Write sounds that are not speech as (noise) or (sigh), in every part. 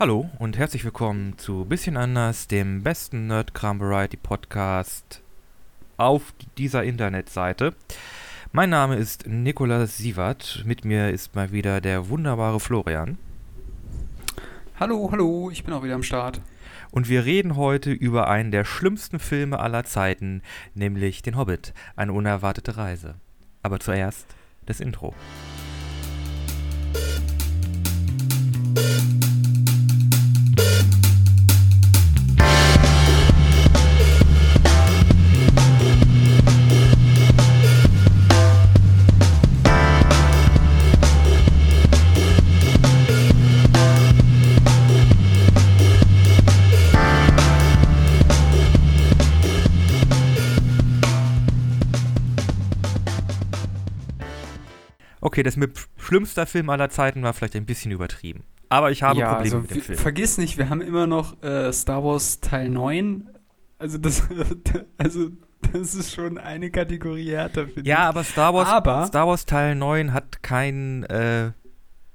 Hallo und herzlich willkommen zu Bisschen anders, dem besten Nerdkram Variety Podcast auf dieser Internetseite. Mein Name ist Nikolaus Sievert. Mit mir ist mal wieder der wunderbare Florian. Hallo, hallo, ich bin auch wieder am Start. Und wir reden heute über einen der schlimmsten Filme aller Zeiten, nämlich Den Hobbit, eine unerwartete Reise. Aber zuerst das Intro. Okay, das mit schlimmster Film aller Zeiten war vielleicht ein bisschen übertrieben. Aber ich habe ja, Probleme also, mit dem Film. Vergiss nicht, wir haben immer noch äh, Star Wars Teil 9. Also das, (laughs) also das ist schon eine Kategorie härter, finde ich. Ja, aber Star Wars, Aber- Star Wars Teil 9 hat kein äh,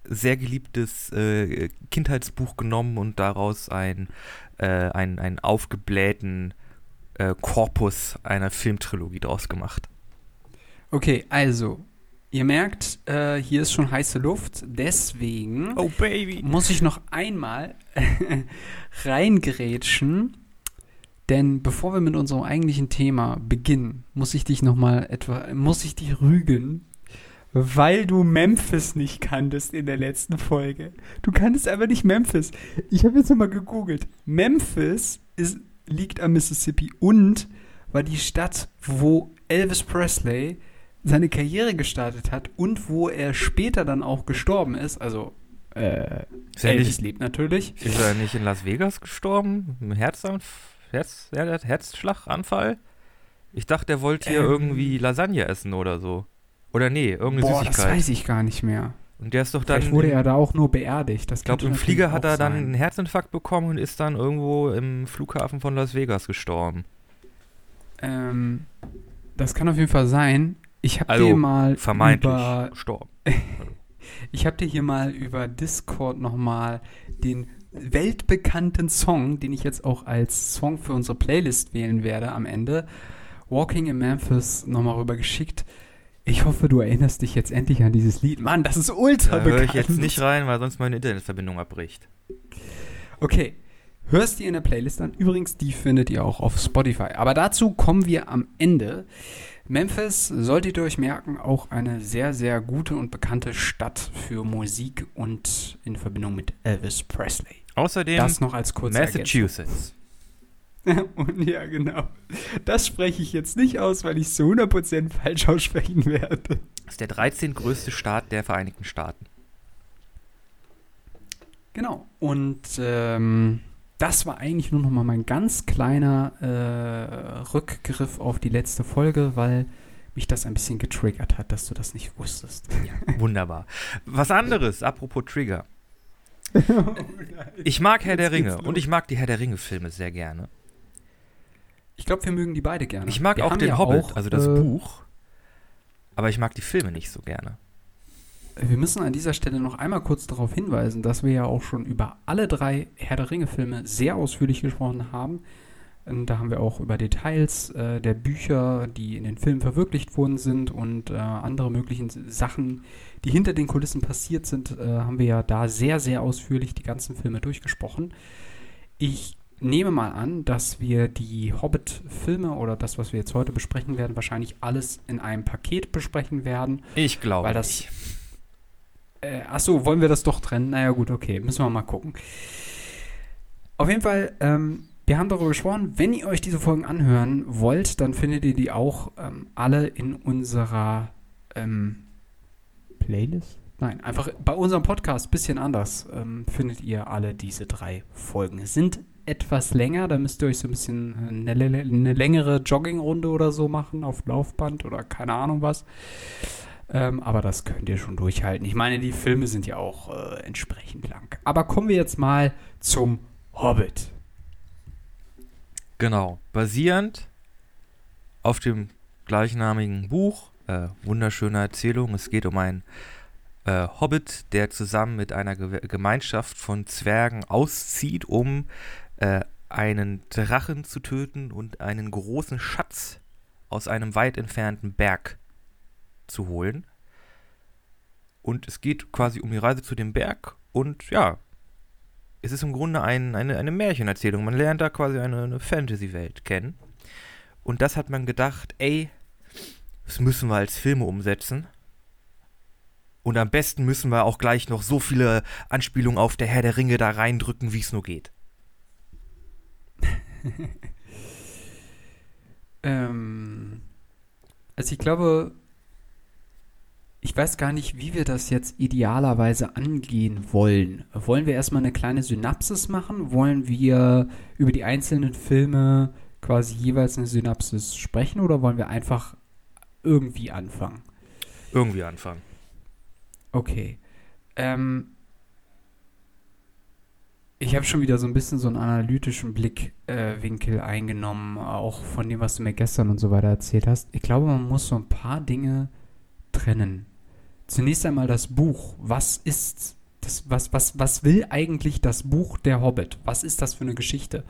sehr geliebtes äh, Kindheitsbuch genommen und daraus ein, äh, ein, einen aufgeblähten äh, Korpus einer Filmtrilogie draus gemacht. Okay, also, ihr merkt, äh, hier ist schon heiße Luft. Deswegen Oh, muss ich noch einmal (laughs) reingrätschen. Denn bevor wir mit unserem eigentlichen Thema beginnen, muss ich dich noch mal etwa, muss ich dich rügen, weil du Memphis nicht kanntest in der letzten Folge. Du kanntest einfach nicht Memphis. Ich habe jetzt noch mal gegoogelt. Memphis ist, liegt am Mississippi und war die Stadt, wo Elvis Presley seine Karriere gestartet hat und wo er später dann auch gestorben ist. Also äh, Ist er, Elvis nicht, lebt natürlich. ist er nicht in Las Vegas gestorben? Im Herzanf Herz, hat Herzschlaganfall? Ich dachte, er wollte hier Ähm. irgendwie Lasagne essen oder so. Oder nee, irgendeine Boah, das Süßigkeit. weiß ich gar nicht mehr. Und der ist doch dann. Vielleicht wurde er da auch nur beerdigt. Das Ich glaube, im Flieger hat er dann sein. einen Herzinfarkt bekommen und ist dann irgendwo im Flughafen von Las Vegas gestorben. Ähm, das kann auf jeden Fall sein. Ich habe Also, dir mal Vermeintlich über, gestorben. (laughs) ich habe dir hier mal über Discord noch mal den weltbekannten Song, den ich jetzt auch als Song für unsere Playlist wählen werde am Ende, Walking in Memphis, noch mal rüber geschickt. Ich hoffe, du erinnerst dich jetzt endlich an dieses Lied. Mann, das ist ultra Da höre bekannt. ich jetzt nicht rein, weil sonst meine Internetverbindung abbricht. Okay, hörst dir in der Playlist an. Übrigens, die findet ihr auch auf Spotify. Aber dazu kommen wir am Ende. Memphis, solltet ihr euch merken, auch eine sehr, sehr gute und bekannte Stadt für Musik und in Verbindung mit Elvis Presley. Außerdem Das noch als kurze Massachusetts. (laughs) Und ja, genau. Das spreche ich jetzt nicht aus, weil ich es zu 100% falsch aussprechen werde. Das ist der 13. größte Staat der Vereinigten Staaten. Genau. Und ähm, das war eigentlich nur noch mal mein ganz kleiner äh, Rückgriff auf die letzte Folge, weil mich das ein bisschen getriggert hat, dass du das nicht wusstest. Ja, wunderbar. Was anderes, apropos Trigger. (laughs) Ich mag Herr der Jetzt geht's Ringe und ich mag die Herr der Ringe-Filme sehr gerne. Ich glaube, wir mögen die beide gerne. Ich mag wir auch den ja Hobbit, auch, also das äh, Buch. Aber ich mag die Filme nicht so gerne. Wir müssen an dieser Stelle noch einmal kurz darauf hinweisen, dass wir ja auch schon über alle drei Herr der Ringe-Filme sehr ausführlich gesprochen haben. Und Da haben wir auch über Details äh, der Bücher, die in den Filmen verwirklicht worden sind und äh, andere möglichen Sachen, die hinter den Kulissen passiert sind, äh, haben wir ja da sehr, sehr ausführlich die ganzen Filme durchgesprochen. Ich nehme mal an, dass wir die Hobbit-Filme oder das, was wir jetzt heute besprechen werden, wahrscheinlich alles in einem Paket besprechen werden. Ich glaube Weil das- nicht. Äh, achso, wollen wir das doch trennen? Naja, gut, okay. Müssen wir mal gucken. Auf jeden Fall, ähm, wir haben darüber gesprochen. Wenn ihr euch diese Folgen anhören wollt, dann findet ihr die auch ähm, alle in unserer ähm, Playlist? Nein, einfach bei unserem Podcast, bisschen anders, ähm, findet ihr alle diese drei Folgen. Es sind etwas länger, da müsst ihr euch so ein bisschen eine, eine längere Joggingrunde oder so machen auf Laufband oder keine Ahnung was. Ähm, aber das könnt ihr schon durchhalten. Ich meine, die Filme sind ja auch äh, entsprechend lang. Aber kommen wir jetzt mal zum Hobbit. Genau. Basierend auf dem gleichnamigen Buch, äh, wunderschöne Erzählung. Es geht um ein äh, Hobbit, der zusammen mit einer Ge Gemeinschaft von Zwergen auszieht, um äh, einen Drachen zu töten und einen großen Schatz aus einem weit entfernten Berg zu holen. Und es geht quasi um die Reise zu dem Berg und ja, es ist im Grunde ein, eine, eine Märchenerzählung. Man lernt da quasi eine, eine Fantasy-Welt kennen. Und das hat man gedacht, ey, das müssen wir als Filme umsetzen. Und am besten müssen wir auch gleich noch so viele Anspielungen auf der Herr der Ringe da reindrücken, wie es nur geht. (laughs) ähm, also ich glaube, ich weiß gar nicht, wie wir das jetzt idealerweise angehen wollen. Wollen wir erstmal eine kleine Synapsis machen? Wollen wir über die einzelnen Filme quasi jeweils eine Synapsis sprechen oder wollen wir einfach irgendwie anfangen? Irgendwie anfangen. Okay. Ähm, ich habe schon wieder so ein bisschen so einen analytischen Blickwinkel äh, eingenommen, auch von dem, was du mir gestern und so weiter erzählt hast. Ich glaube, man muss so ein paar Dinge trennen. Zunächst einmal das Buch. Was ist das, was, was, was will eigentlich das Buch der Hobbit? Was ist das für eine Geschichte?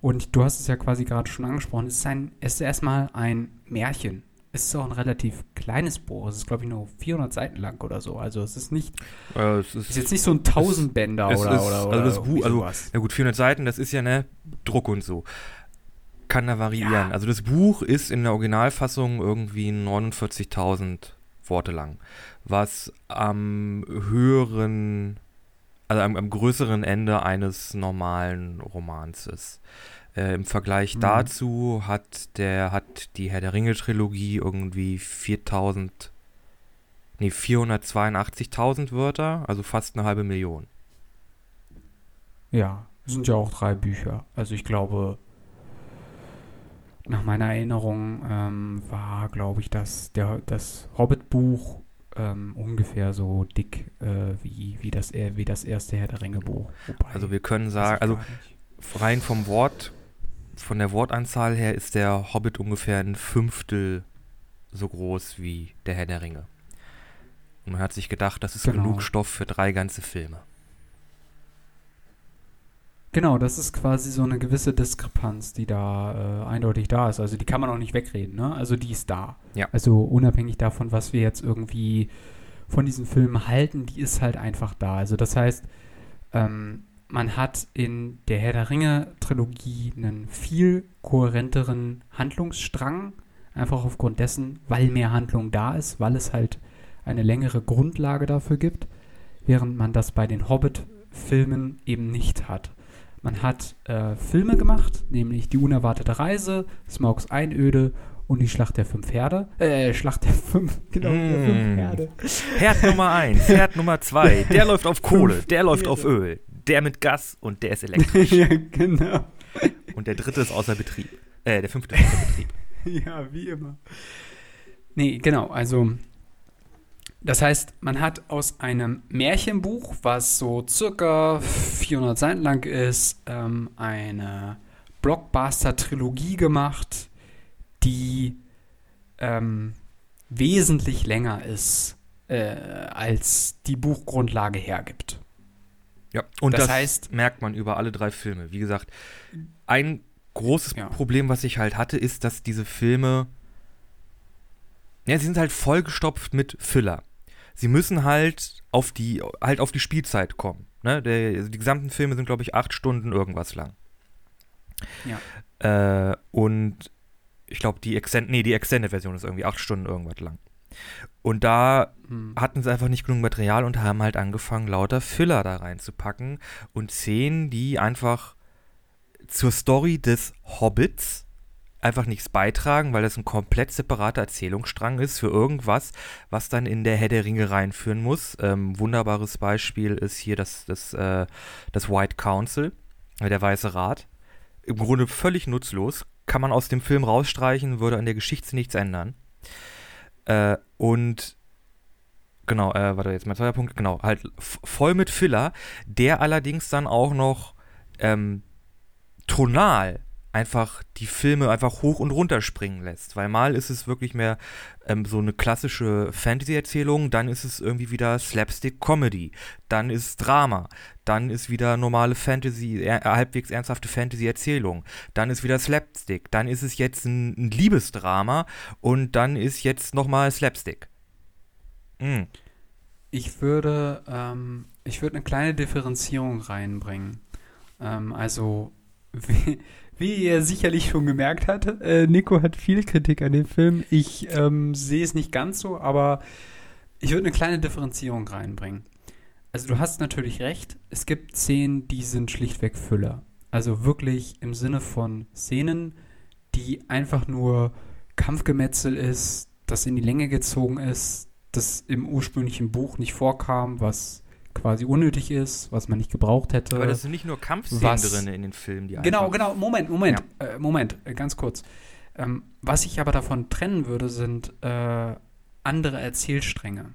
Und du hast es ja quasi gerade schon angesprochen. Es ist, ein, es ist erstmal ein Märchen. Es ist auch ein relativ kleines Buch. Es ist, glaube ich, nur 400 Seiten lang oder so. Also es ist nicht. Äh, es ist, ist, jetzt nicht so ein Tausendbänder oder, oder, oder. Also das Buch, also, ja gut, 400 Seiten, das ist ja ne Druck und so. Kann da variieren. Ja. Also das Buch ist in der Originalfassung irgendwie 49.000 Worte lang. Was am höheren, also am, am größeren Ende eines normalen Romans ist. Äh, Im Vergleich mhm. dazu hat der hat die Herr der Ringe Trilogie irgendwie 4000 nee 482.000 Wörter, also fast eine halbe Million. Ja, sind ja auch drei Bücher. Also ich glaube, nach meiner Erinnerung ähm, war, glaube ich, das, der, das Hobbit-Buch ähm, ungefähr so dick äh, wie, wie, das, wie das erste Herr der Ringe-Buch. Also wir können sagen, also rein vom Wort von der Wortanzahl her ist der Hobbit ungefähr ein Fünftel so groß wie der Herr der Ringe. Und man hat sich gedacht, das ist genau. genug Stoff für drei ganze Filme. Genau, das ist quasi so eine gewisse Diskrepanz, die da äh, eindeutig da ist. Also die kann man auch nicht wegreden, ne? Also die ist da. Ja. Also unabhängig davon, was wir jetzt irgendwie von diesen Filmen halten, die ist halt einfach da. Also das heißt, ähm, man hat in der Herr der Ringe-Trilogie einen viel kohärenteren Handlungsstrang, einfach aufgrund dessen, weil mehr Handlung da ist, weil es halt eine längere Grundlage dafür gibt, während man das bei den Hobbit-Filmen eben nicht hat. Man hat äh, Filme gemacht, nämlich Die unerwartete Reise, Smaugs Einöde und die Schlacht der fünf Herde. Äh, Schlacht der fünf, (laughs) genau, mm. der fünf Herde. Herd Nummer eins, Herd Nummer zwei, der läuft auf (laughs) Kohle, der läuft auf Öl, der mit Gas und der ist elektrisch. (laughs) ja, genau. Und der dritte ist außer Betrieb. Äh, der fünfte ist außer Betrieb. ja, wie immer. Nee, genau, also das heißt, man hat aus einem Märchenbuch, was so circa 400 Seiten lang ist, ähm, eine Blockbuster-Trilogie gemacht, die ähm, wesentlich länger ist, äh, als die Buchgrundlage hergibt. Ja, und das, das heißt, merkt man über alle drei Filme. Wie gesagt, ein großes ja. Problem, was ich halt hatte, ist, dass diese Filme, ja, sie sind halt vollgestopft mit Filler. Sie müssen halt auf die, halt auf die Spielzeit kommen. Ne? Der, also die gesamten Filme sind, glaube ich, acht Stunden irgendwas lang. Ja. Äh, und ich glaube, die Extended, nee, die Extended-Version ist irgendwie acht Stunden irgendwas lang. Und da hm. hatten sie einfach nicht genug Material und haben halt angefangen, lauter Filler da reinzupacken und Szenen, die einfach zur Story des Hobbits einfach nichts beitragen, weil das ein komplett separater Erzählungsstrang ist für irgendwas, was dann in der Herr der Ringe reinführen muss. Ähm, wunderbares Beispiel ist hier das, das, äh, das White Council, äh, der Weiße Rat. Im Grunde völlig nutzlos. Kann man aus dem Film rausstreichen, würde an der Geschichte nichts ändern. Äh, und genau, äh, warte, jetzt mein zweiter Punkt, genau, halt voll mit Filler, der allerdings dann auch noch ähm, tonal einfach die Filme einfach hoch und runter springen lässt. Weil mal ist es wirklich mehr ähm, so eine klassische Fantasy-Erzählung, dann ist es irgendwie wieder Slapstick-Comedy, dann ist Drama, dann ist wieder normale Fantasy, äh, halbwegs ernsthafte Fantasy-Erzählung, dann ist wieder Slapstick, dann ist es jetzt ein, ein Liebesdrama und dann ist jetzt nochmal Slapstick. Mhm. Ich würde, ähm, ich würde eine kleine Differenzierung reinbringen. Ähm, also, (laughs) wie, ihr sicherlich schon gemerkt habt, äh, Nico hat viel Kritik an dem Film. Ich ähm, sehe es nicht ganz so, aber ich würde eine kleine Differenzierung reinbringen. Also du hast natürlich recht, es gibt Szenen, die sind schlichtweg Füller. Also wirklich im Sinne von Szenen, die einfach nur Kampfgemetzel ist, das in die Länge gezogen ist, das im ursprünglichen Buch nicht vorkam, was quasi unnötig ist, was man nicht gebraucht hätte. Aber das sind nicht nur Kampfszenen drin in den Filmen, die Genau, genau, Moment, Moment, ja. äh, Moment, äh, ganz kurz. Ähm, was ich aber davon trennen würde, sind äh, andere Erzählstränge.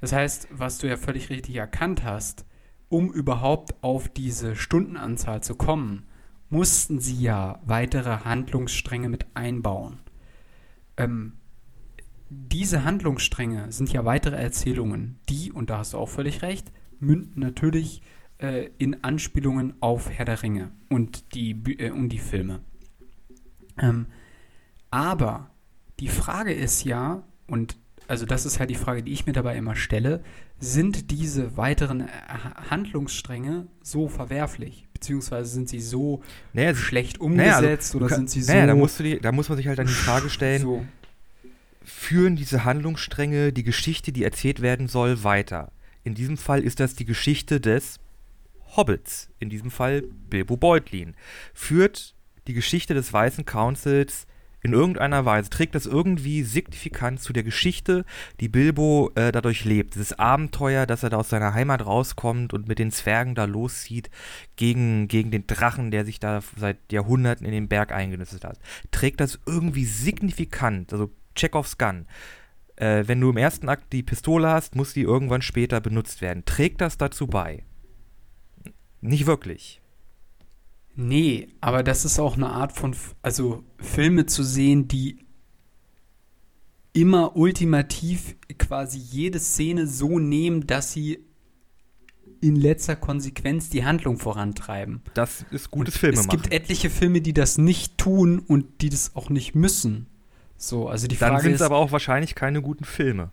Das heißt, was du ja völlig richtig erkannt hast, um überhaupt auf diese Stundenanzahl zu kommen, mussten sie ja weitere Handlungsstränge mit einbauen. Ähm, diese Handlungsstränge sind ja weitere Erzählungen, die, und da hast du auch völlig recht, münden natürlich äh, in Anspielungen auf Herr der Ringe und die, äh, und die Filme. Ähm, aber die Frage ist ja, und also das ist halt die Frage, die ich mir dabei immer stelle, sind diese weiteren äh, Handlungsstränge so verwerflich? Beziehungsweise sind sie so naja, schlecht umgesetzt naja, also, oder sind sie so. Naja, da, musst du die, da muss man sich halt dann die Frage stellen, so führen diese Handlungsstränge die Geschichte, die erzählt werden soll, weiter. In diesem Fall ist das die Geschichte des Hobbits, in diesem Fall Bilbo Beutlin. Führt die Geschichte des Weißen Councils in irgendeiner Weise, trägt das irgendwie signifikant zu der Geschichte, die Bilbo äh, dadurch lebt. Dieses Abenteuer, dass er da aus seiner Heimat rauskommt und mit den Zwergen da loszieht gegen, gegen den Drachen, der sich da seit Jahrhunderten in den Berg eingenistet hat. Trägt das irgendwie signifikant, also Chekhovs Gun. Äh, wenn du im ersten Akt die Pistole hast, muss die irgendwann später benutzt werden. Trägt das dazu bei? Nicht wirklich. Nee, aber das ist auch eine Art von, also Filme zu sehen, die immer ultimativ quasi jede Szene so nehmen, dass sie in letzter Konsequenz die Handlung vorantreiben. Das ist gutes Filme. Es gibt etliche Filme, die das nicht tun und die das auch nicht müssen. So, also die Frage Dann sind es aber auch wahrscheinlich keine guten Filme.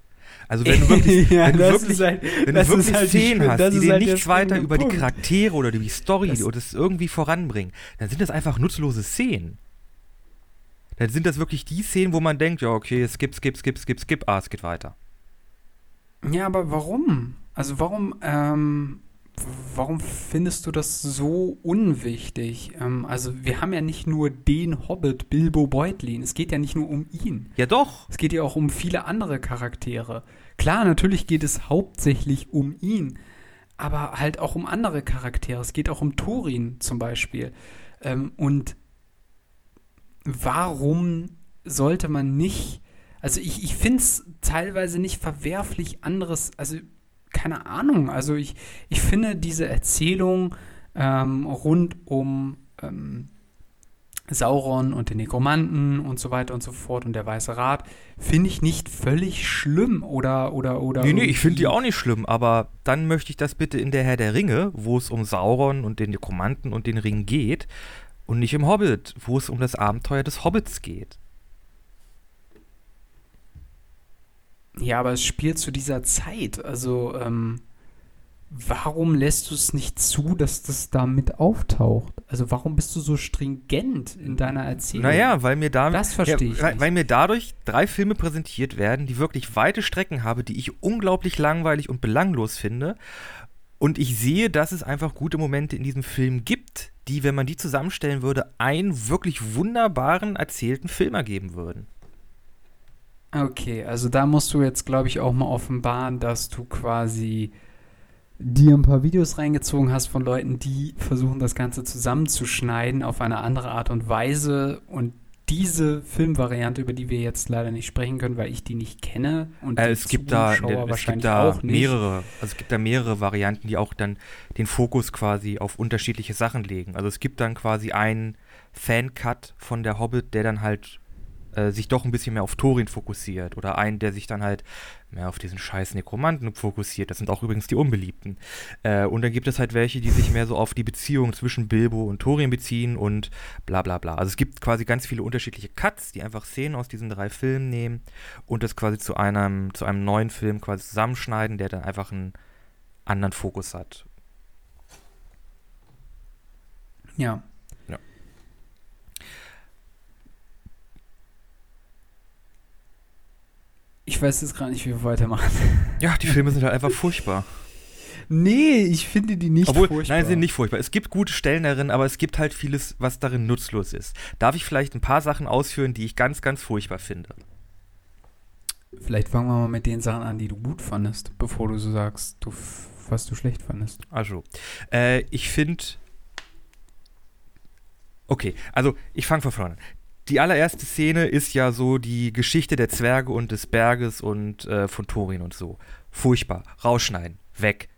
Also wenn du (laughs) wirklich, ja, wenn du wirklich, halt, wenn du wirklich halt Szenen hast, die dir halt nichts weiter über Punkt. die Charaktere oder die Story das oder das irgendwie voranbringen, dann sind das einfach nutzlose Szenen. Dann sind das wirklich die Szenen, wo man denkt, ja, okay, skip, skip, skip, skip, skip, ah, es geht weiter. Ja, aber warum? Also warum, ähm, warum findest du das so unwichtig? Ähm, also, wir haben ja nicht nur den Hobbit Bilbo Beutlin. Es geht ja nicht nur um ihn. Ja, doch. Es geht ja auch um viele andere Charaktere. Klar, natürlich geht es hauptsächlich um ihn, aber halt auch um andere Charaktere. Es geht auch um Thorin zum Beispiel. Ähm, und warum sollte man nicht. Also, ich, ich finde es teilweise nicht verwerflich, anderes. Also, keine Ahnung. Also ich, ich finde diese Erzählung ähm, rund um ähm, Sauron und den Nekromanten und so weiter und so fort und der Weiße Rat finde ich nicht völlig schlimm oder oder oder. Nee, nee, ich finde die auch nicht schlimm, aber dann möchte ich das bitte in der Herr der Ringe, wo es um Sauron und den Nekromanten und den Ring geht und nicht im Hobbit, wo es um das Abenteuer des Hobbits geht. Ja, aber es spielt zu dieser Zeit. Also, ähm, warum lässt du es nicht zu, dass das da mit auftaucht? Also, warum bist du so stringent in deiner Erzählung? Naja, weil mir, da, das verstehe ja, ich weil, weil mir dadurch drei Filme präsentiert werden, die wirklich weite Strecken haben, die ich unglaublich langweilig und belanglos finde. Und ich sehe, dass es einfach gute Momente in diesem Film gibt, die, wenn man die zusammenstellen würde, einen wirklich wunderbaren erzählten Film ergeben würden. Okay, also da musst du jetzt, glaube ich, auch mal offenbaren, dass du quasi dir ein paar Videos reingezogen hast von Leuten, die versuchen, das Ganze zusammenzuschneiden auf eine andere Art und Weise und diese Filmvariante, über die wir jetzt leider nicht sprechen können, weil ich die nicht kenne und Äh, die es gibt da, ne, es gibt da auch nicht. mehrere, also es gibt da mehrere Varianten, die auch dann den Fokus quasi auf unterschiedliche Sachen legen. Also es gibt dann quasi einen Fan-Cut von der Hobbit, der dann halt äh, sich doch ein bisschen mehr auf Thorin fokussiert oder einen, der sich dann halt mehr auf diesen scheiß Nekromanten fokussiert. Das sind auch übrigens die Unbeliebten. Äh, und dann gibt es halt welche, die sich mehr so auf die Beziehung zwischen Bilbo und Thorin beziehen und bla bla bla. Also es gibt quasi ganz viele unterschiedliche Cuts, die einfach Szenen aus diesen drei Filmen nehmen und das quasi zu einem, zu einem neuen Film quasi zusammenschneiden, der dann einfach einen anderen Fokus hat. Ja. Ich weiß jetzt gerade nicht, wie wir weitermachen. Ja, die Filme sind halt einfach furchtbar. Nee, ich finde die nicht Obwohl, furchtbar. nein, sie sind nicht furchtbar. Es gibt gute Stellen darin, aber es gibt halt vieles, was darin nutzlos ist. Darf ich vielleicht ein paar Sachen ausführen, die ich ganz, ganz furchtbar finde? Vielleicht fangen wir mal mit den Sachen an, die du gut fandest, bevor du so sagst, du, was du schlecht fandest. Also, äh, ich finde. Okay, also ich fange von vorne an. Die allererste Szene ist ja so die Geschichte der Zwerge und des Berges und äh, von Thorin und so. Furchtbar. Rausschneiden. Weg.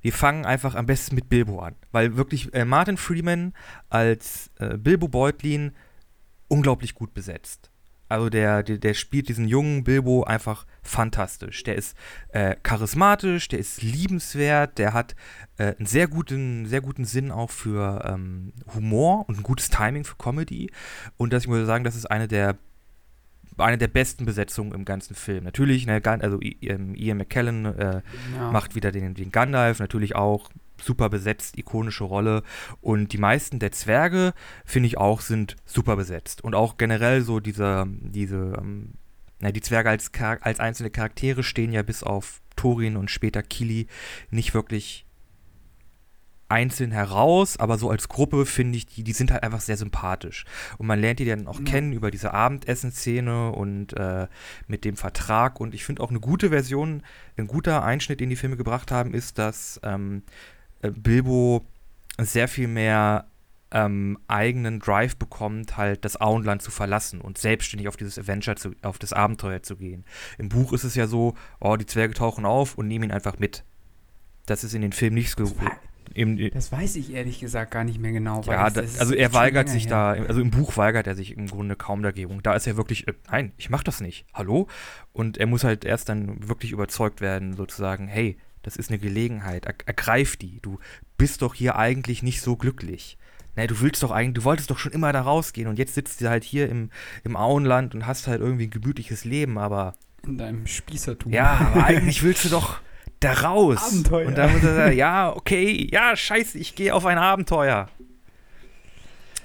Wir fangen einfach am besten mit Bilbo an. Weil wirklich äh, Martin Freeman als äh, Bilbo Beutlin unglaublich gut besetzt. Also der, der, der spielt diesen jungen Bilbo einfach fantastisch. Der ist äh, charismatisch, der ist liebenswert, der hat äh, einen sehr guten, sehr guten Sinn auch für ähm, Humor und ein gutes Timing für Comedy. Und das, ich muss sagen, das ist eine der eine der besten Besetzungen im ganzen Film. Natürlich, ne, also ähm, Ian McKellen äh, Ja. macht wieder den, den Gandalf, natürlich auch super besetzt, ikonische Rolle. Und die meisten der Zwerge, finde ich auch, sind super besetzt. Und auch generell so diese, diese, ähm, na, die Zwerge als, als einzelne Charaktere stehen ja bis auf Thorin und später Kili nicht wirklich einzeln heraus, aber so als Gruppe finde ich, die, die sind halt einfach sehr sympathisch. Und man lernt die dann auch Ja. kennen über diese Abendessenszene und äh, mit dem Vertrag. Und ich finde auch eine gute Version, ein guter Einschnitt, den die Filme gebracht haben, ist, dass ähm, äh, Bilbo sehr viel mehr ähm, eigenen Drive bekommt, halt das Auenland zu verlassen und selbstständig auf dieses Adventure, zu, auf das Abenteuer zu gehen. Im Buch ist es ja so, oh, die Zwerge tauchen auf und nehmen ihn einfach mit. Das ist in den Filmen nicht so. Das, Im, das weiß ich ehrlich gesagt gar nicht mehr genau. weil ja, das, da, das also er weigert sich her. da, also im Buch weigert er sich im Grunde kaum dagegen. Da ist er wirklich, äh, nein, ich mach das nicht. Hallo? Und er muss halt erst dann wirklich überzeugt werden, sozusagen, hey, das ist eine Gelegenheit, er, ergreif die. Du bist doch hier eigentlich nicht so glücklich. Ne, du willst doch eigentlich, du wolltest doch schon immer da rausgehen und jetzt sitzt du halt hier im, im Auenland und hast halt irgendwie ein gemütliches Leben, aber In deinem Spießertum. ja, aber eigentlich willst du doch da raus. Abenteuer. Und dann muss er sagen, ja, okay, ja, scheiße, ich gehe auf ein Abenteuer.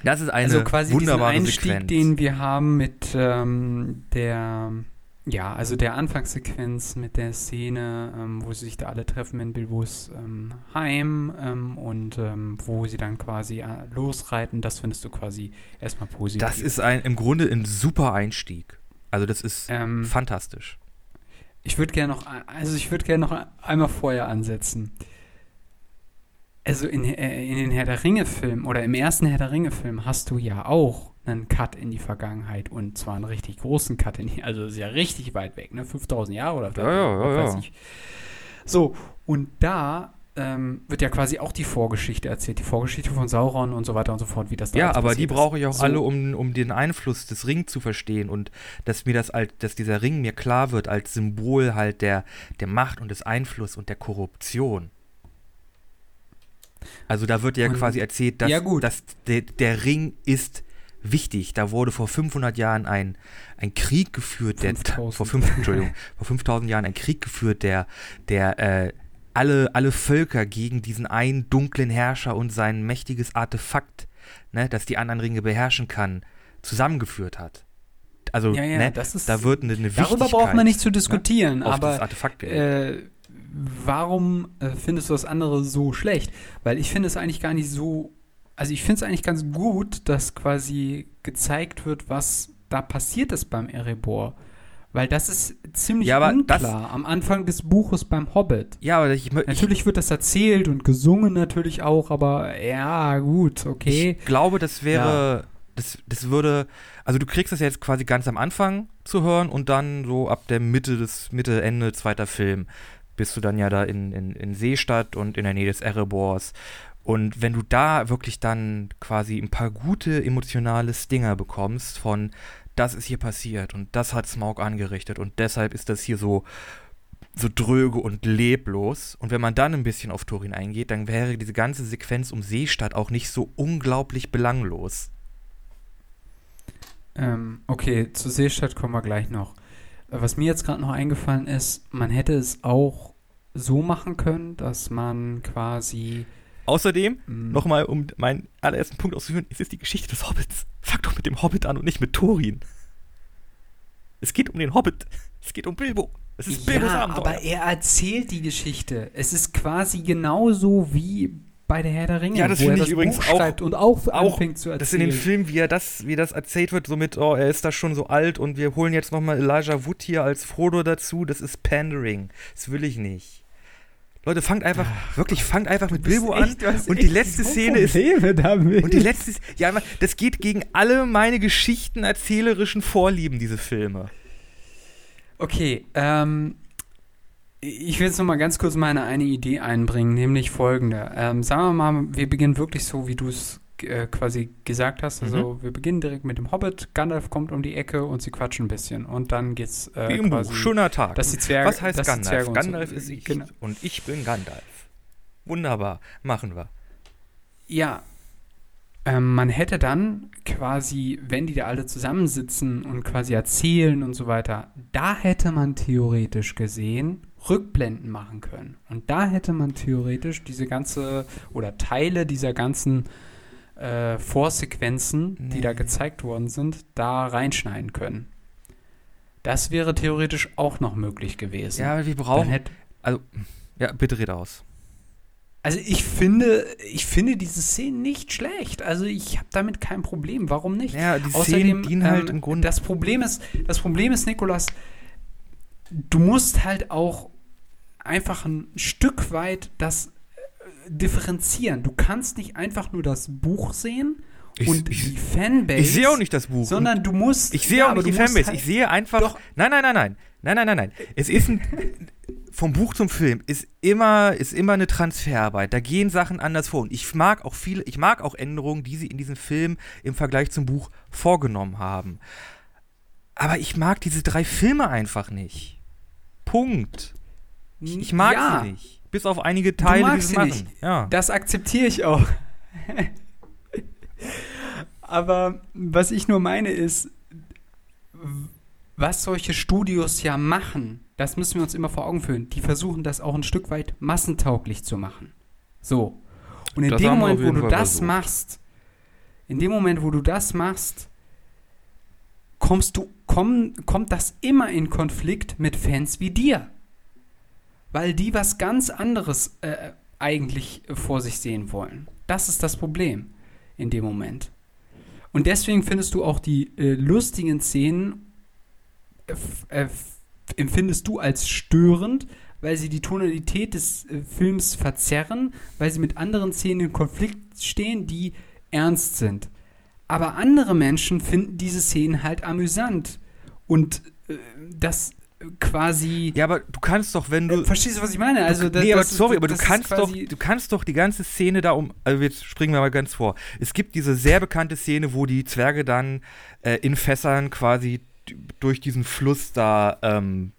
Das ist eine also quasi wunderbare Einstieg, Sequenz. den wir haben mit ähm, der, ja, also der Anfangssequenz mit der Szene, ähm, wo sie sich da alle treffen in Bilbos ähm, Heim ähm, und ähm, wo sie dann quasi äh, losreiten, das findest du quasi erstmal positiv. das ist ein, im Grunde ein super Einstieg. Also das ist ähm, fantastisch. Ich würde gerne noch, also ich würde gerne noch einmal vorher ansetzen. Also in, äh, in den Herr der Ringe-Film oder im ersten Herr der Ringe-Film hast du ja auch einen Cut in die Vergangenheit und zwar einen richtig großen Cut in die, also ist ja richtig weit weg, ne? 5000 Jahre oder Ja, ja, ja, weiß ja. ich. So, und da ähm, wird ja quasi auch die Vorgeschichte erzählt, die Vorgeschichte von Sauron und so weiter und so fort, wie das da Ja, aber die brauche ich auch So. alle, um, um den Einfluss des Ring zu verstehen und dass mir das halt, dass dieser Ring mir klar wird als Symbol halt der, der Macht und des Einflusses und der Korruption. Also da wird ja Und- quasi erzählt, dass, ja, dass der, der Ring ist wichtig. Da wurde vor 500 Jahren ein, ein Krieg geführt, der 5000. vor fünf, Entschuldigung, vor 5000 Jahren ein Krieg geführt, der, der äh, alle, alle Völker gegen diesen einen dunklen Herrscher und sein mächtiges Artefakt, ne, das die anderen Ringe beherrschen kann, zusammengeführt hat. Also, Ja, ja, ne, ist, da wird eine, eine darüber braucht man nicht zu Wichtigkeit, diskutieren, ne, aber das Artefakt gelegt. äh, warum äh, findest du das andere so schlecht? Weil ich finde es eigentlich gar nicht so, also ich finde es eigentlich ganz gut, dass quasi gezeigt wird, was da passiert ist beim Erebor. Weil das ist ziemlich Ja, unklar das- am Anfang des Buches beim Hobbit. Ja, aber ich, ich, Natürlich wird das erzählt und gesungen natürlich auch, aber ja, gut, okay. ich glaube, das wäre das, das würde, also du kriegst das jetzt quasi ganz am Anfang zu hören und dann so ab der Mitte des, Mitte, Ende zweiter Film bist du dann ja da in, in, in Seestadt und in der Nähe des Erebors. Und wenn du da wirklich dann quasi ein paar gute emotionale Stinger bekommst von, das ist hier passiert und das hat Smaug angerichtet und deshalb ist das hier so, so dröge und leblos. Und wenn man dann ein bisschen auf Turin eingeht, dann wäre diese ganze Sequenz um Seestadt auch nicht so unglaublich belanglos. Ähm, okay, zur Seestadt kommen wir gleich noch. Was mir jetzt gerade noch eingefallen ist, man hätte es auch so machen können, dass man quasi. Außerdem, mm. nochmal, um meinen allerersten Punkt auszuführen, es ist die Geschichte des Hobbits. Fang doch mit dem Hobbit an und nicht mit Thorin. Es geht um den Hobbit. Es geht um Bilbo. Es ist Bilbos ja, Abenteuer. aber er erzählt die Geschichte. Es ist quasi genauso wie bei der Herr der Ringe. Ja, das finde ich übrigens Buch auch. Und auch, auch anfängt zu erzählen. Das in dem Film, wie er das, wie das erzählt wird, so mit, oh, er ist da schon so alt und wir holen jetzt nochmal Elijah Wood hier als Frodo dazu, das ist Pandering. Das will ich nicht. Leute, fangt einfach, Ach, wirklich, fangt einfach mit Bilbo echt, an. Und die letzte Szene ist. Damit. Und die letzte, ja, das geht gegen alle meine geschichtenerzählerischen Vorlieben, diese Filme. Okay, ähm, ich will jetzt noch mal ganz kurz meine eine Idee einbringen, nämlich folgende. Ähm, sagen wir mal, wir beginnen wirklich so, wie du es äh, quasi gesagt hast. Also mhm. wir beginnen direkt mit dem Hobbit. Gandalf kommt um die Ecke und sie quatschen ein bisschen. Und dann geht's äh, wie im quasi, Buch. Schöner Tag. Dass die Zwerge, Was heißt Gandalf? Gandalf so, ist ich genau. und ich bin Gandalf. Wunderbar, machen wir. Ja, ähm, man hätte dann quasi, wenn die da alle zusammensitzen und quasi erzählen und so weiter, da hätte man theoretisch gesehen Rückblenden machen können. Und da hätte man theoretisch diese ganze oder Teile dieser ganzen äh, Vorsequenzen, nee. die da gezeigt worden sind, da reinschneiden können. Das wäre theoretisch auch noch möglich gewesen. Ja, aber wir brauchen. Hätte, also, ja, bitte red aus. Also ich finde, ich finde diese Szenen nicht schlecht. Also ich habe damit kein Problem. Warum nicht? Ja, die Außerdem, Szenen dienen halt ähm, im Grunde. Das Problem ist, das Problem ist, Nikolas, du musst halt auch einfach ein Stück weit das äh, differenzieren. Du kannst nicht einfach nur das Buch sehen ich, und ich, die Fanbase. Ich sehe auch nicht das Buch. Sondern du musst. Ich sehe ja, auch nicht die Fanbase. Halt ich sehe einfach. Doch, nein, nein, nein, nein. Nein, nein, nein, nein. Es ist ein. vom Buch zum Film ist immer, ist immer eine Transferarbeit. Da gehen Sachen anders vor. Und ich mag auch viele, ich mag auch Änderungen, die sie in diesem Film im Vergleich zum Buch vorgenommen haben. Aber ich mag diese drei Filme einfach nicht. Punkt. Ich, ich mag ja. sie nicht. Bis auf einige Teile, die sie machen. Nicht. Ja. Das akzeptiere ich auch. (laughs) Aber was ich nur meine ist, was solche Studios ja machen, das müssen wir uns immer vor Augen führen. Die versuchen das auch ein Stück weit massentauglich zu machen. So. Und in das dem Moment, wo du Fall das versucht. machst, in dem Moment, wo du das machst, kommst du, komm, kommt das immer in Konflikt mit Fans wie dir weil die was ganz anderes äh, eigentlich vor sich sehen wollen. Das ist das Problem in dem Moment. Und deswegen findest du auch die äh, lustigen Szenen, äh, empfindest du als störend, weil sie die Tonalität des äh, Films verzerren, weil sie mit anderen Szenen in Konflikt stehen, die ernst sind. Aber andere Menschen finden diese Szenen halt amüsant. Und äh, das quasi. Ja, aber du kannst doch, wenn du. Äh, verstehst du, was ich meine? Also, das, nee, aber sorry, aber du kannst doch, du kannst doch die ganze Szene da um. Also jetzt springen wir mal ganz vor. Es gibt diese sehr bekannte Szene, wo die Zwerge dann äh, in Fässern quasi durch diesen Fluss da ähm,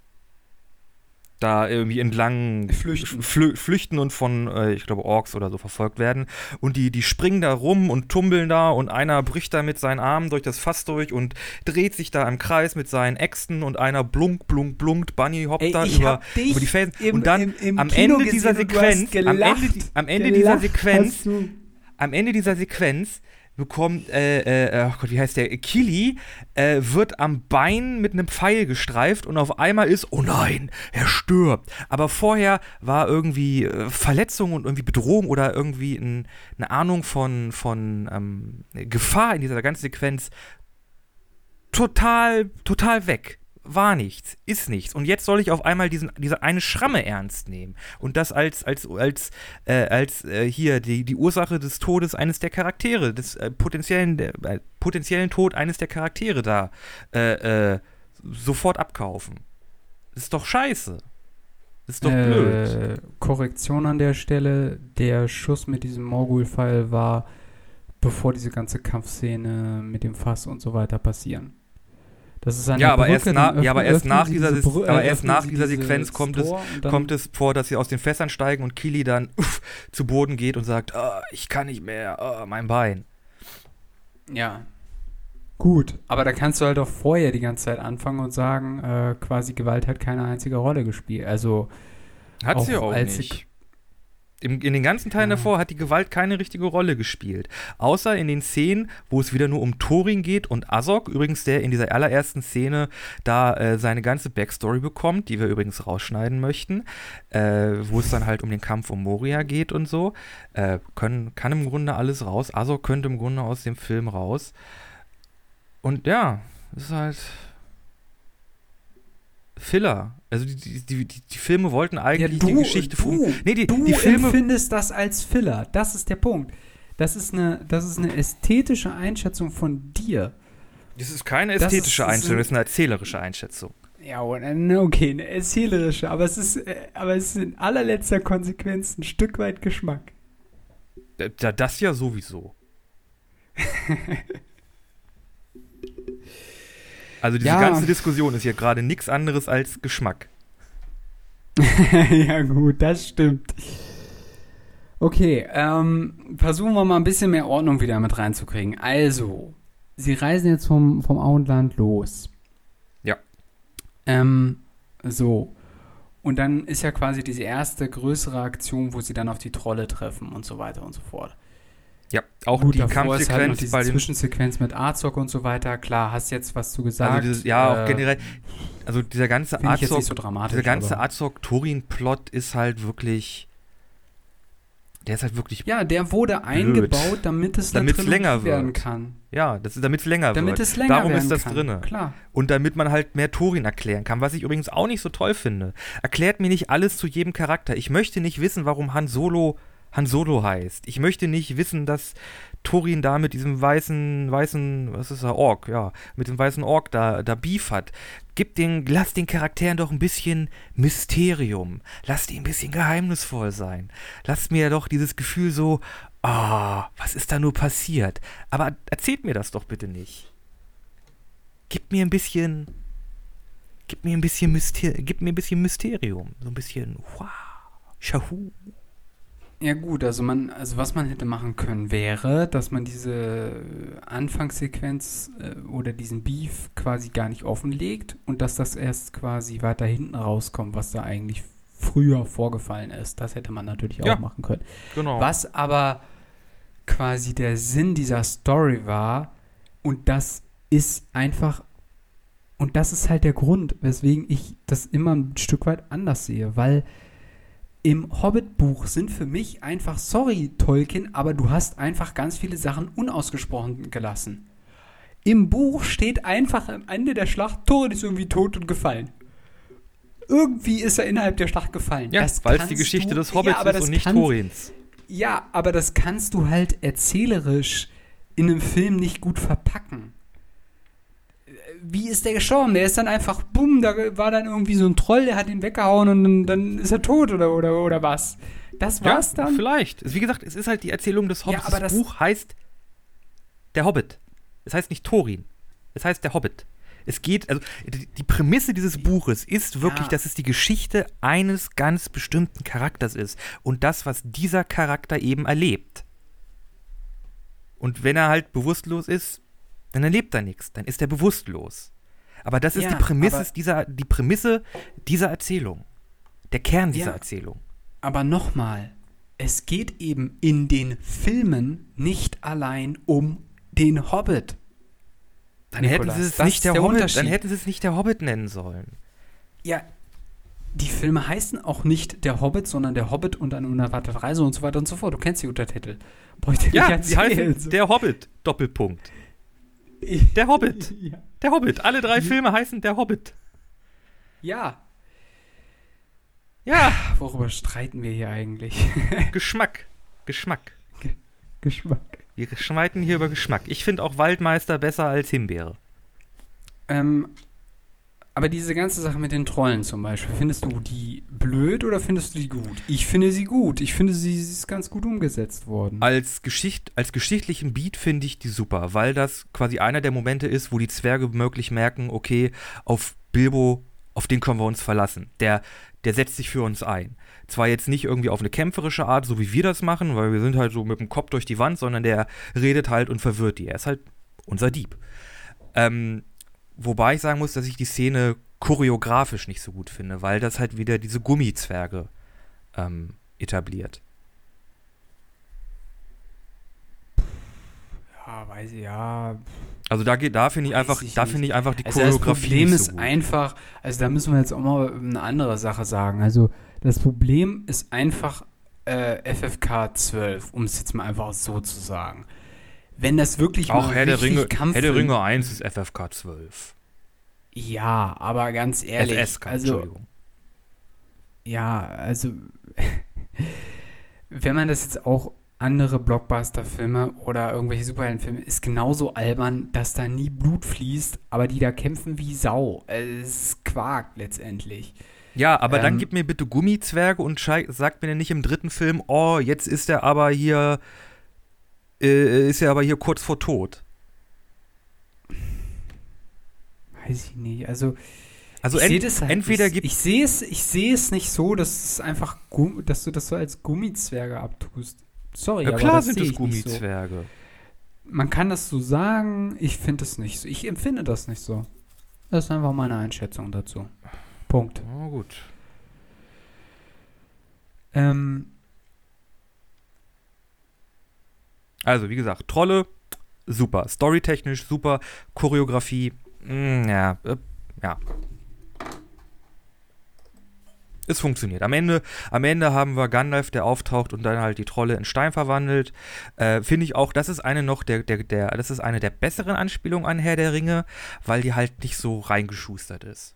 da irgendwie entlang flüchten, flü flüchten und von, äh, ich glaube, Orks oder so verfolgt werden. Und die, die springen da rum und tummeln da und einer bricht da mit seinen Armen durch das Fass durch und dreht sich da im Kreis mit seinen Äxten und einer blunk, blunk, blunkt, Bunny hoppt Ey, da über, über die Felsen. Im, und dann im, im am, Ende Sequenz, am Ende am Ende dieser Sequenz, am Ende dieser Sequenz bekommt, äh, äh, oh Gott, wie heißt der? Kili äh, wird am Bein mit einem Pfeil gestreift und auf einmal ist, oh nein, er stirbt. Aber vorher war irgendwie äh, Verletzung und irgendwie Bedrohung oder irgendwie ein, eine Ahnung von, von ähm, Gefahr in dieser ganzen Sequenz total, total weg. War nichts, ist nichts. Und jetzt soll ich auf einmal diesen, diese eine Schramme ernst nehmen. Und das als, als, als, äh, als äh, hier die, die Ursache des Todes eines der Charaktere, des äh, potenziellen, der, äh, potenziellen Tod eines der Charaktere da äh, äh, sofort abkaufen. Das ist doch scheiße. Das ist doch blöd. Korrektion an der Stelle: Der Schuss mit diesem Morgul-Pfeil war, bevor diese ganze Kampfszene mit dem Fass und so weiter passieren. Das ist eine Ja, aber Brücke, erst öffnen- ja, aber erst nach sie dieser, diese Brü- aber äh, erst nach sie dieser Sequenz kommt es, Tor kommt es vor, dass sie aus den Fässern steigen und Kili dann uff, zu Boden geht und sagt, ah, ich kann nicht mehr, ah, mein Bein. Ja. Gut, aber da kannst du halt auch vorher die ganze Zeit anfangen und sagen, äh, quasi Gewalt hat keine einzige Rolle gespielt. Also Hat sie Auch auch als nicht. Im, in den ganzen Teilen Ja. davor hat die Gewalt keine richtige Rolle gespielt. Außer in den Szenen, wo es wieder nur um Thorin geht und Azog, übrigens der in dieser allerersten Szene da äh, seine ganze Backstory bekommt, die wir übrigens rausschneiden möchten, äh, wo es dann halt um den Kampf um Moria geht und so. Äh, können, kann im Grunde alles raus. Azog könnte im Grunde aus dem Film raus. Und ja, es ist halt Filler. Also die, die, die, die, Filme wollten eigentlich die Geschichte du, Nee, die, du die Filme. empfindest das als Filler. Das ist der Punkt. Das ist eine, das ist eine ästhetische Einschätzung von dir. Das ist keine Das ästhetische ist- das Einstellung, das ist- ist eine erzählerische Einschätzung. Ja, na, okay, eine erzählerische, aber es ist, äh, aber es ist in allerletzter Konsequenz ein Stück weit Geschmack. Da- Das ja sowieso. (laughs) Also diese Ja. ganze Diskussion ist hier gerade nichts anderes als Geschmack. (laughs) ja, gut, das stimmt. Okay, ähm, versuchen wir mal ein bisschen mehr Ordnung wieder mit reinzukriegen. Also, Sie reisen jetzt vom, vom Auenland los. Ja. Ähm, so. Und dann ist ja quasi diese erste größere Aktion, wo Sie dann auf die Trolle treffen und so weiter und so fort. Ja, auch Gut, die halt Kampfsequenz diese bei den. Zwischensequenz mit Azog und so weiter. Klar, hast jetzt was zu gesagt. Also dieses, ja, auch Äh, generell. Also dieser ganze so Azog, dramatisch. dieser ganze Azog-Turin-Plot ist halt wirklich. Der ist halt wirklich. Ja, der wurde eingebaut, damit es Damit's Trilogie länger werden wird. kann. Ja, das ist, damit es länger Damit wird. es länger Darum ist das kann. Klar. Und damit man halt mehr Thorin erklären kann, was ich übrigens auch nicht so toll finde. Erklärt mir nicht alles zu jedem Charakter. Ich möchte nicht wissen, warum Han Solo Han Solo heißt. Ich möchte nicht wissen, dass Thorin da mit diesem weißen, weißen, was ist er, Ork, ja, mit dem weißen Ork da, da Beef hat. Gib den, lass den Charakteren doch ein bisschen Mysterium. Lass die ein bisschen geheimnisvoll sein. Lass mir doch dieses Gefühl so, ah, was ist da nur passiert? Aber erzählt mir das doch bitte nicht. Gib mir ein bisschen, gib mir ein bisschen Myster gib mir ein bisschen Mysterium. So ein bisschen, wow, Shahu. Ja gut, also man, also was man hätte machen können wäre, dass man diese Anfangssequenz äh, oder diesen Beef quasi gar nicht offenlegt und dass das erst quasi weiter hinten rauskommt, was da eigentlich früher vorgefallen ist. Das hätte man natürlich auch Ja. machen können. Genau. Was aber quasi der Sinn dieser Story war und das ist einfach und das ist halt der Grund, weswegen ich das immer ein Stück weit anders sehe, weil im Hobbit-Buch sind für mich einfach, sorry Tolkien, aber du hast einfach ganz viele Sachen unausgesprochen gelassen. Im Buch steht einfach am Ende der Schlacht, Thorin ist irgendwie tot und gefallen. Irgendwie ist er innerhalb der Schlacht gefallen. ja, weil es die Geschichte du- des Hobbits ja, aber ist das und nicht kannst- Thorins. ja, aber das kannst du halt erzählerisch in einem Film nicht gut verpacken. Wie ist der gestorben? Der ist dann einfach, bumm, da war dann irgendwie so ein Troll, der hat ihn weggehauen und dann, dann ist er tot oder, oder, oder was? Das Ja, war's dann? vielleicht. Wie gesagt, es ist halt die Erzählung des Hobbits. aber das, das- Buch heißt Der Hobbit. Es heißt nicht Thorin. Es heißt Der Hobbit. Es geht, also die die Prämisse dieses Buches ist wirklich, Ja. dass es die Geschichte eines ganz bestimmten Charakters ist und das, was dieser Charakter eben erlebt. Und wenn er halt bewusstlos ist, dann erlebt er nichts, dann ist er bewusstlos. Aber das ist Ja, die Prämisse dieser, die Prämisse dieser Erzählung. Der Kern dieser Ja. Erzählung. Aber nochmal, es geht eben in den Filmen nicht allein um den Hobbit. Dann hätten sie es nicht der, der Hobbit, dann hätten sie es nicht der Hobbit nennen sollen. Ja, die Filme heißen auch nicht der Hobbit, sondern der Hobbit und eine unerwartete Reise und so weiter und so fort. Du kennst die Untertitel. Ja, erzählen. heißen der Hobbit. Doppelpunkt. Der Hobbit. (laughs) Ja. Der Hobbit. Alle drei Filme heißen der Hobbit. Ja. Ja, Worüber streiten wir hier eigentlich? (laughs) Geschmack. Geschmack. Geschmack. Wir schmeiten hier über Geschmack. Ich finde auch Waldmeister besser als Himbeere. Ähm, aber diese ganze Sache mit den Trollen zum Beispiel, findest du die blöd oder findest du die gut? Ich finde sie gut. Ich finde, sie, sie ist ganz gut umgesetzt worden. Als, Geschicht, als geschichtlichen Beat finde ich die super, weil das quasi einer der Momente ist, wo die Zwerge möglich merken, okay, auf Bilbo, auf den können wir uns verlassen. Der, der setzt sich für uns ein. Zwar jetzt nicht irgendwie auf eine kämpferische Art, so wie wir das machen, weil wir sind halt so mit dem Kopf durch die Wand, sondern der redet halt und verwirrt die. Er ist halt unser Dieb. Ähm, wobei ich sagen muss, dass ich die Szene choreografisch nicht so gut finde, weil das halt wieder diese Gummizwerge ähm, etabliert. ja, weiß ich, ja. Also da geht, da finde ich Weiß einfach, ich da finde ich einfach die Also das Choreografie Problem nicht ist so gut. einfach, also da müssen wir jetzt auch mal eine andere Sache sagen. Also das Problem ist einfach äh, FFK 12, um es jetzt mal einfach so zu sagen. Wenn das wirklich Auch mal Herr der, Ringe, Herr der Ringe 1 ist FFK 12. Ja, aber ganz ehrlich, FSK, also Entschuldigung. ja, also (laughs) wenn man das jetzt auch andere Blockbuster-Filme oder irgendwelche Superheldenfilme ist genauso albern, dass da nie Blut fließt, aber die da kämpfen wie Sau. Es ist Quark letztendlich. Ja, aber dann Ähm, gib mir bitte Gummizwerge und sagt mir nicht im dritten Film, oh, jetzt ist er aber hier, äh, ist er aber hier kurz vor Tod. Weiß ich nicht. Also, Also ich ent halt, entweder gibt ich sehe es, ich sehe es nicht so, dass es einfach, Gum- dass du das so als Gummizwerge abtust. Sorry, ja, aber klar sind es nicht so. Gummizwerge. Man kann das so sagen, ich finde es nicht so. Ich empfinde das nicht so. Das ist einfach meine Einschätzung dazu. Punkt. Oh, gut. Ähm, Also, wie gesagt, Trolle, super. Storytechnisch super. Choreografie, mh, ja, äh, ja. Es funktioniert. Am Ende, am Ende haben wir Gandalf, der auftaucht und dann halt die Trolle in Stein verwandelt. Äh, Finde ich auch, das ist eine noch der, der, der, das ist eine der besseren Anspielungen an Herr der Ringe, weil die halt nicht so reingeschustert ist.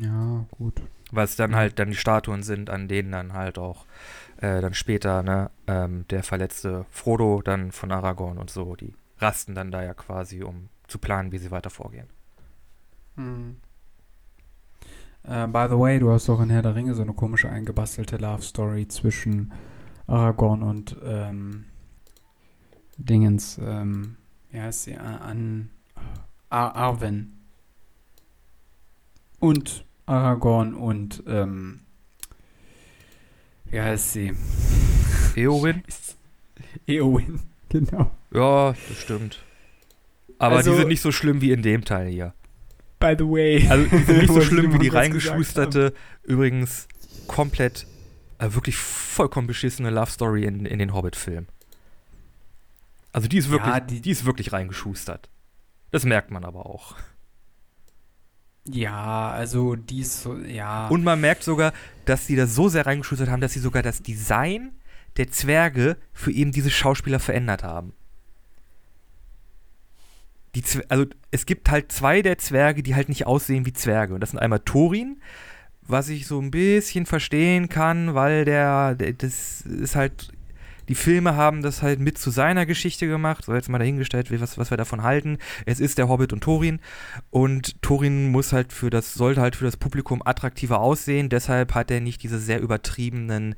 ja, gut. Was dann halt dann die Statuen sind, an denen dann halt auch äh, dann später, ne, ähm, der verletzte Frodo dann von Aragorn und so, die rasten dann da ja quasi, um zu planen, wie sie weiter vorgehen. Hm. Äh, by the way, du hast doch in Herr der Ringe so eine komische eingebastelte Love Story zwischen Aragorn und ähm, Dingens, ähm, wie heißt sie? An, an Ar Arwen. Und Aragorn und ähm, wie heißt sie? Eowyn? (laughs) Eowyn, genau. Ja, das stimmt. Aber Also- die sind nicht so schlimm wie in dem Teil hier. By the way. Also die sind nicht so (laughs) schlimm wie die reingeschusterte, übrigens komplett, äh, wirklich vollkommen beschissene Love Story in, in den Hobbit-Film. Also die ist wirklich, Ja, die, die- ist wirklich reingeschustert. Das merkt man aber auch. Ja, also die ist so, ja. Und man merkt sogar, dass sie das so sehr reingeschustert haben, dass sie sogar das Design der Zwerge für eben diese Schauspieler verändert haben. Die also es gibt halt zwei der Zwerge, die halt nicht aussehen wie Zwerge. Und das sind einmal Thorin, was ich so ein bisschen verstehen kann, weil der, der das ist halt, die Filme haben das halt mit zu seiner Geschichte gemacht. So jetzt mal dahingestellt, was, was wir davon halten. Es ist der Hobbit und Thorin. Und Thorin muss halt für das, sollte halt für das Publikum attraktiver aussehen. Deshalb hat er nicht diese sehr übertriebenen,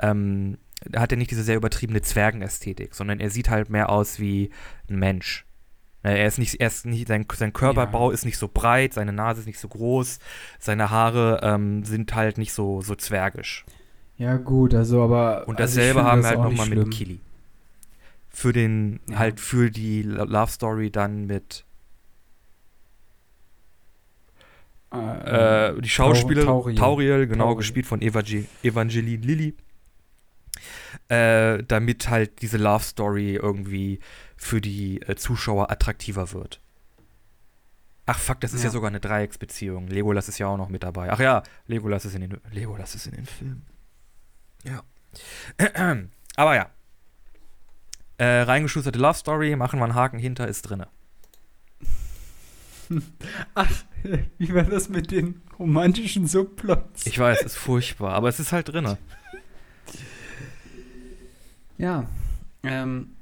ähm, hat er nicht diese sehr übertriebene Zwergenästhetik, sondern er sieht halt mehr aus wie ein Mensch. Ne, Er ist nicht, er ist nicht sein, sein Körperbau ist nicht so breit, seine Nase ist nicht so groß, seine Haare ähm, sind halt nicht so, so zwergisch. Ja, gut, also aber. Und also dasselbe finde haben das wir halt nochmal mit. Kili. Für den, Ja. halt für die Lo- Love Story dann mit äh, die Schauspielerin Tauriel. Tauriel, genau, Tauriel. gespielt von Evage Evangeline Lilly. Äh, damit halt diese Love Story irgendwie für die äh, Zuschauer attraktiver wird. Ach fuck, das ist ja. Ja. sogar eine Dreiecksbeziehung. Legolas ist ja auch noch mit dabei. Ach ja, Legolas ist in den Legolas ist in den Filmen. Ja. (clears throat) Aber ja. Äh, reingeschusterte Love Story, machen wir einen Haken hinter, ist drinne. (laughs) Ach, wie war das mit den romantischen Subplots? Ich weiß, ist furchtbar, aber es ist halt drin. Ja. Ähm,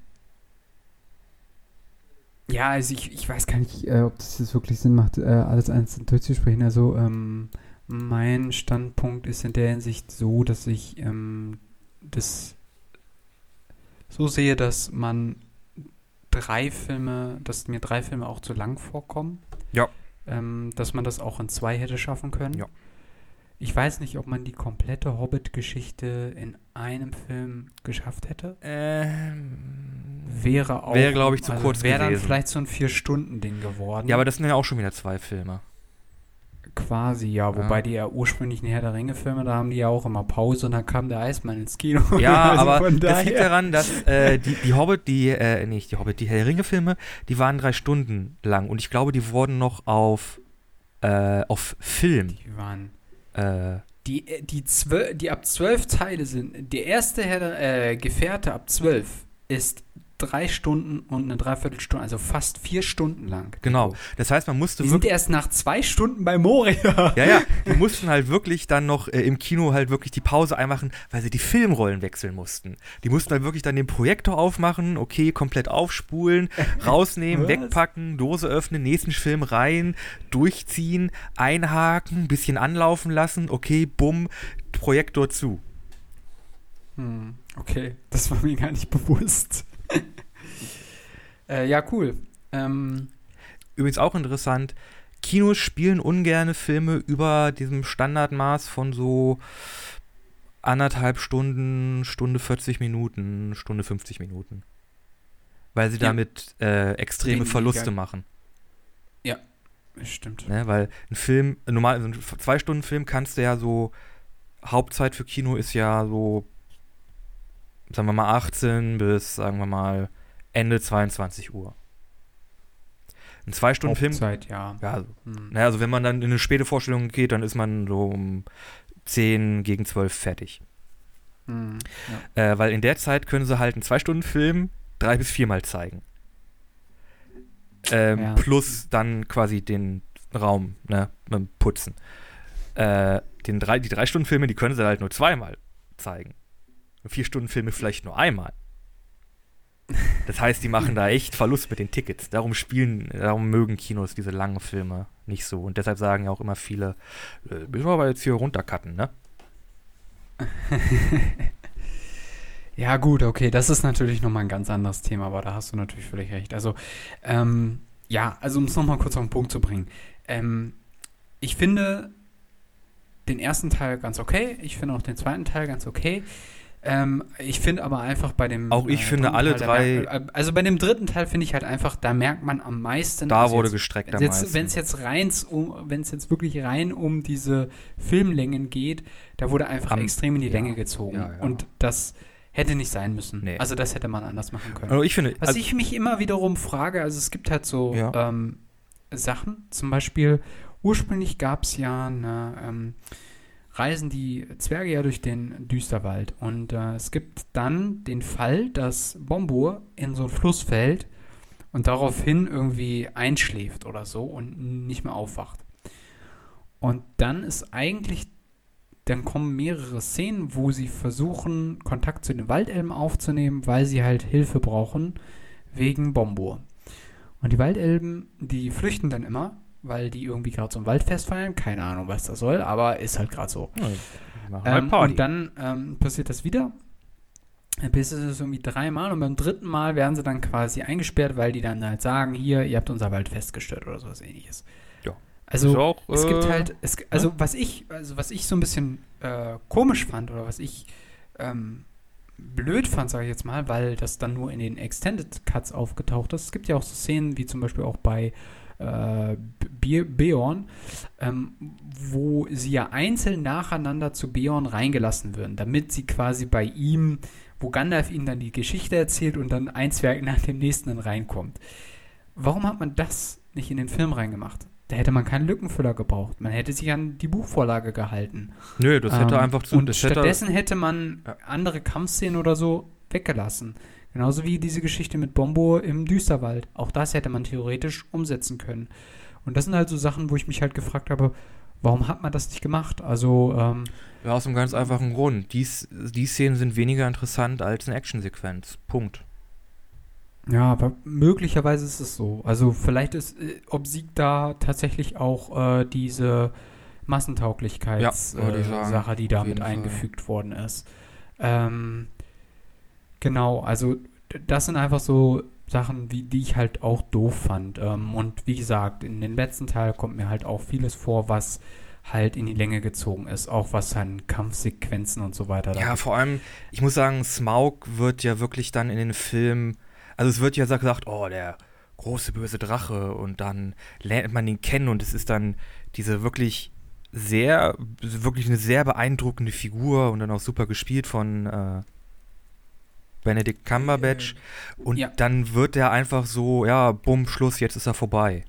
ja, also ich, ich weiß gar nicht, äh, ob das jetzt wirklich Sinn macht, äh, alles einzeln durchzusprechen. Also ähm, mein Standpunkt ist in der Hinsicht so, dass ich ähm, das so sehe, dass man drei Filme, dass mir drei Filme auch zu lang vorkommen. Ja. Ähm, dass man das auch in zwei hätte schaffen können. Ja. Ich weiß nicht, ob man die komplette Hobbit-Geschichte in einem Film geschafft hätte. Ähm, Wäre auch. Wäre, glaube ich, zu also kurz Wäre dann gewesen. vielleicht so ein Vier-Stunden-Ding geworden. ja, aber das sind ja auch schon wieder zwei Filme. Quasi, ja. Wobei Ja. die ja ursprünglichen Herr der Ringe-Filme, da haben die ja auch immer Pause und dann kam der Eismann ins Kino. Ja, (laughs) Also aber das liegt daran, dass äh, die, die Hobbit, die, äh, nicht die Hobbit, die Herr der Ringe-Filme, die waren drei Stunden lang und ich glaube, die wurden noch auf, äh, auf Film. Die waren. Äh, Die, äh, die, zwölf, die ab zwölf Teile sind. Der erste Herr der, äh, Gefährte ab zwölf ist drei Stunden und eine Dreiviertelstunde, also fast vier Stunden lang. genau. Das heißt, man musste Wir sind erst nach zwei Stunden bei Moria. (laughs) Ja, ja, die mussten halt wirklich dann noch äh, im Kino halt wirklich die Pause einmachen, weil sie die Filmrollen wechseln mussten. Die mussten halt wirklich dann den Projektor aufmachen, okay, komplett aufspulen, (laughs) rausnehmen, wegpacken, Dose öffnen, nächsten Film rein, durchziehen, einhaken, bisschen anlaufen lassen, okay, bumm, Projektor zu. Hm, okay, das war mir gar nicht bewusst. Äh, ja, cool. Ähm, Übrigens auch interessant, Kinos spielen ungerne Filme über diesem Standardmaß von so anderthalb Stunden, Stunde 40 Minuten, Stunde 50 Minuten. Weil sie Ja. damit äh, extreme Weniger. Verluste machen. stimmt. Ne? Weil ein Film, normal, also ein Zwei-Stunden-Film kannst du ja so, Hauptzeit für Kino ist ja so, sagen wir mal 18 bis, sagen wir mal, Ende 22 Uhr. Ein Zwei-Stunden-Film Hauptzeit, ja. ja, also, Hm. naja, also wenn man dann in eine späte Vorstellung geht, dann ist man so um 10 gegen 12 fertig. Hm, ja. Äh, weil in der Zeit können sie halt einen 2-Stunden-Film drei bis viermal zeigen. Ähm, Ja. Plus dann quasi den Raum, ne, mit dem Putzen. Äh, den drei, die 3-Stunden-Filme, die können sie halt nur zweimal zeigen. 4-Stunden-Filme vielleicht nur einmal. Das heißt, die machen da echt Verlust mit den Tickets. Darum spielen, darum mögen Kinos diese langen Filme nicht so. Und deshalb sagen ja auch immer viele, äh, müssen wir aber jetzt hier runtercutten, ne? (laughs) Ja, gut, okay, das ist natürlich nochmal ein ganz anderes Thema, aber da hast du natürlich völlig recht. Also, ähm, ja, also um es nochmal kurz auf den Punkt zu bringen. Ähm, ich finde den ersten Teil ganz okay, ich finde auch den zweiten Teil ganz okay. Ähm, ich finde aber einfach bei dem. Auch ich finde dritten alle Teil, drei- merkt- äh, also bei dem dritten Teil finde ich halt einfach, da merkt man am meisten. Da also wurde jetzt, gestreckt am Jetzt, meisten. wenn es jetzt rein um, wenn es jetzt wirklich rein um diese Filmlängen geht, da wurde einfach Am- extrem in die ja. Länge gezogen. Ja, ja. Und das hätte nicht sein müssen. Nee. Also das hätte man anders machen können. Also ich finde, Was also, ich mich immer wiederum frage, also es gibt halt so ähm, Sachen, zum Beispiel, ursprünglich gab es ja eine, ähm, reisen die Zwerge ja durch den Düsterwald und äh, es gibt dann den Fall, dass Bombur in so einen Fluss fällt und daraufhin irgendwie einschläft oder so und nicht mehr aufwacht. Und dann ist eigentlich, dann kommen mehrere Szenen, wo sie versuchen, Kontakt zu den Waldelben aufzunehmen, weil sie halt Hilfe brauchen wegen Bombur. Und die Waldelben, die flüchten dann immer, weil die irgendwie gerade so ein Waldfest feiern. Keine Ahnung, was das soll, aber ist halt gerade so. ja, Ähm, und dann ähm, passiert das wieder. Dann passiert es irgendwie dreimal und beim dritten Mal werden sie dann quasi eingesperrt, weil die dann halt sagen, hier, ihr habt unser Waldfest gestört oder sowas ähnliches. Ja. Also auch, es gibt äh, halt, es, also was ich, also was ich so ein bisschen äh, komisch fand oder was ich ähm, blöd fand, sage ich jetzt mal, weil das dann nur in den Extended Cuts aufgetaucht ist. Es gibt ja auch so Szenen, wie zum Beispiel auch bei äh, Be Beorn, ähm, wo sie ja einzeln nacheinander zu Beorn reingelassen würden, damit sie quasi bei ihm, wo Gandalf ihnen dann die Geschichte erzählt und dann ein Zwerg nach dem nächsten dann reinkommt. Warum hat man das nicht in den Film reingemacht? Da hätte man keinen Lückenfüller gebraucht. Man hätte sich an die Buchvorlage gehalten. Nö, das hätte Ähm, einfach zu. Und hätte, stattdessen hätte man andere Kampfszenen oder so weggelassen. Genauso wie diese Geschichte mit Bombo im Düsterwald. Auch das hätte man theoretisch umsetzen können. Und das sind halt so Sachen, wo ich mich halt gefragt habe, warum hat man das nicht gemacht? Also, ähm, Ja, aus einem ganz einfachen Grund. Die, S- die Szenen sind weniger interessant als eine Actionsequenz. Punkt. ja, aber möglicherweise ist es so. Also, vielleicht ist, äh, obsiegt da tatsächlich auch äh, diese Ja, Massentauglichkeits-Sache, ich äh, die da mit eingefügt worden ist. Ähm, genau, also das sind einfach so Sachen, wie, die ich halt auch doof fand. Ähm, und wie gesagt, in den letzten Teil kommt mir halt auch vieles vor, was halt in die Länge gezogen ist, auch was dann Kampfsequenzen und so weiter. da Ja, vor allem, ich muss sagen, Smaug wird ja wirklich dann in den Film, also es wird ja gesagt, oh, der große böse Drache und dann lernt man ihn kennen und es ist dann diese wirklich sehr, wirklich eine sehr beeindruckende Figur und dann auch super gespielt von äh, Benedict Cumberbatch und ja. dann wird er einfach so, ja, bumm, Schluss, jetzt ist er vorbei.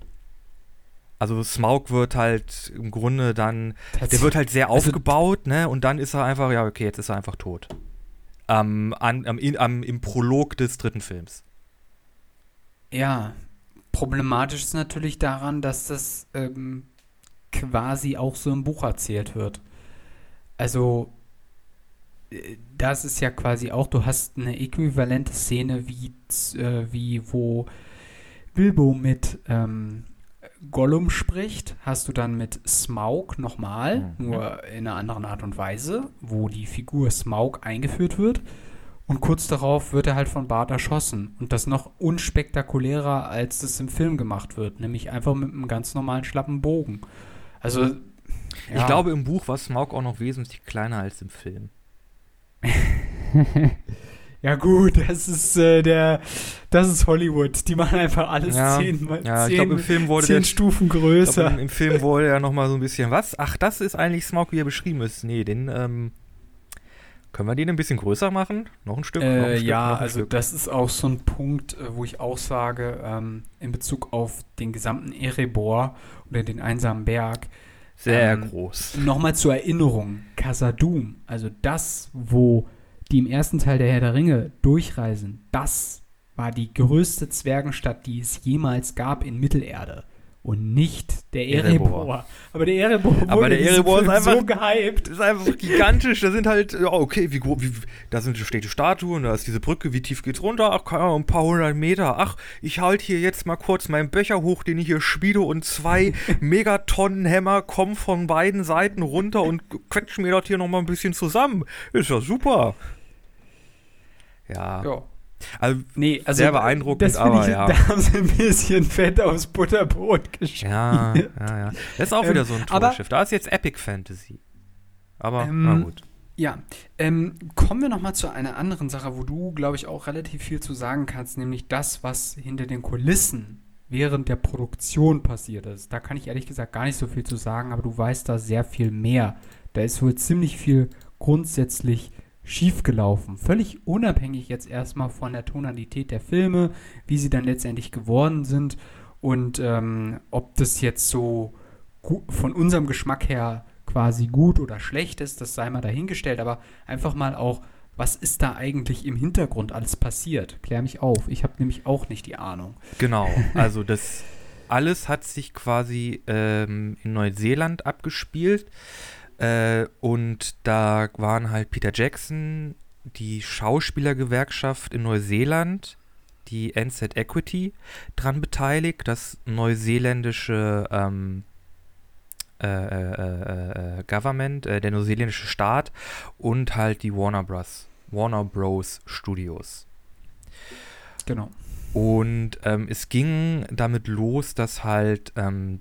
Also Smaug wird halt im Grunde dann der wird halt sehr Also- aufgebaut, ne? Und dann ist er einfach, ja, okay, jetzt ist er einfach tot. Am, an, am, am, Im Prolog des dritten Films. Ja, problematisch ist natürlich daran, dass das ähm, quasi auch so im Buch erzählt wird. Also, das ist ja quasi auch, du hast eine äquivalente Szene wie, äh, wie wo Bilbo mit ähm, Gollum spricht, hast du dann mit Smaug nochmal, Mhm. nur in einer anderen Art und Weise, wo die Figur Smaug eingeführt wird. Und kurz darauf wird er halt von Bart erschossen. Und das noch unspektakulärer, als das im Film gemacht wird. Nämlich einfach mit einem ganz normalen schlappen Bogen. Also. Ich ja. glaube, im Buch war Smaug auch noch wesentlich kleiner als im Film. Ja, gut, das ist äh, der. Das ist Hollywood. Die machen einfach alles Ja, zehn, Ja, ich zehn, glaube, im Film wurde zehn der, Stufen ich glaub, größer. im, im Film wurde ja noch mal so ein bisschen was. Ach, das ist eigentlich Smaug, wie er beschrieben ist. Nee, den, ähm, können wir den ein bisschen größer machen? Noch ein Stück? noch ein Äh, Stück, ja, noch ein also Stück. das ist auch so ein Punkt, äh, wo ich auch sage, ähm, in Bezug auf den gesamten Erebor oder den einsamen Berg, Sehr ähm, groß. Nochmal zur Erinnerung, Casadum, also das, wo die im ersten Teil der Herr der Ringe durchreisen, das war die größte Zwergenstadt, die es jemals gab in Mittelerde. Und nicht der Erebor. Erebor. Aber der Erebor Aber wurde der Erebor ist einfach- so gehypt. Das ist einfach gigantisch. Da sind halt, ja, okay, wie groß, wie, da sind, steht die Statue und da ist diese Brücke, wie tief geht's runter? Ach, keine Ahnung, ein paar hundert Meter. Ach, ich halte hier jetzt mal kurz meinen Becher hoch, den ich hier spiele und zwei (laughs) Megatonnen Hämmer kommen von beiden Seiten runter und quetschen mir das hier nochmal ein bisschen zusammen. Ist ja super. Ja, Ja. Also, Nee, also Sehr beeindruckend, das aber ich, ja. Da haben sie ein bisschen Fett aufs Butterbrot geschmiert. ja, ja, ja. Das ist auch Ähm, wieder so ein aber- Torschiff. Da ist jetzt Epic Fantasy. Aber, Ähm, na gut. Ja, ähm, kommen wir nochmal zu einer anderen Sache, wo du, glaube ich, auch relativ viel zu sagen kannst, nämlich das, was hinter den Kulissen während der Produktion passiert ist. Da kann ich ehrlich gesagt gar nicht so viel zu sagen, aber du weißt da sehr viel mehr. Da ist wohl ziemlich viel grundsätzlich schiefgelaufen. Völlig unabhängig jetzt erstmal von der Tonalität der Filme, wie sie dann letztendlich geworden sind und ähm, ob das jetzt so von unserem Geschmack her quasi gut oder schlecht ist, das sei mal dahingestellt, aber einfach mal auch, was ist da eigentlich im Hintergrund alles passiert? Klär mich auf. Ich habe nämlich auch nicht die Ahnung. Genau, (laughs) also das alles hat sich quasi ähm, in Neuseeland abgespielt äh, und da waren halt Peter Jackson, die Schauspielergewerkschaft in Neuseeland, die NZ Equity, dran beteiligt, das neuseeländische ähm, äh, äh, äh, äh, Government, äh, der neuseeländische Staat und halt die Warner Bros. Warner Bros. Studios. Genau. Und ähm, es ging damit los, dass halt ähm,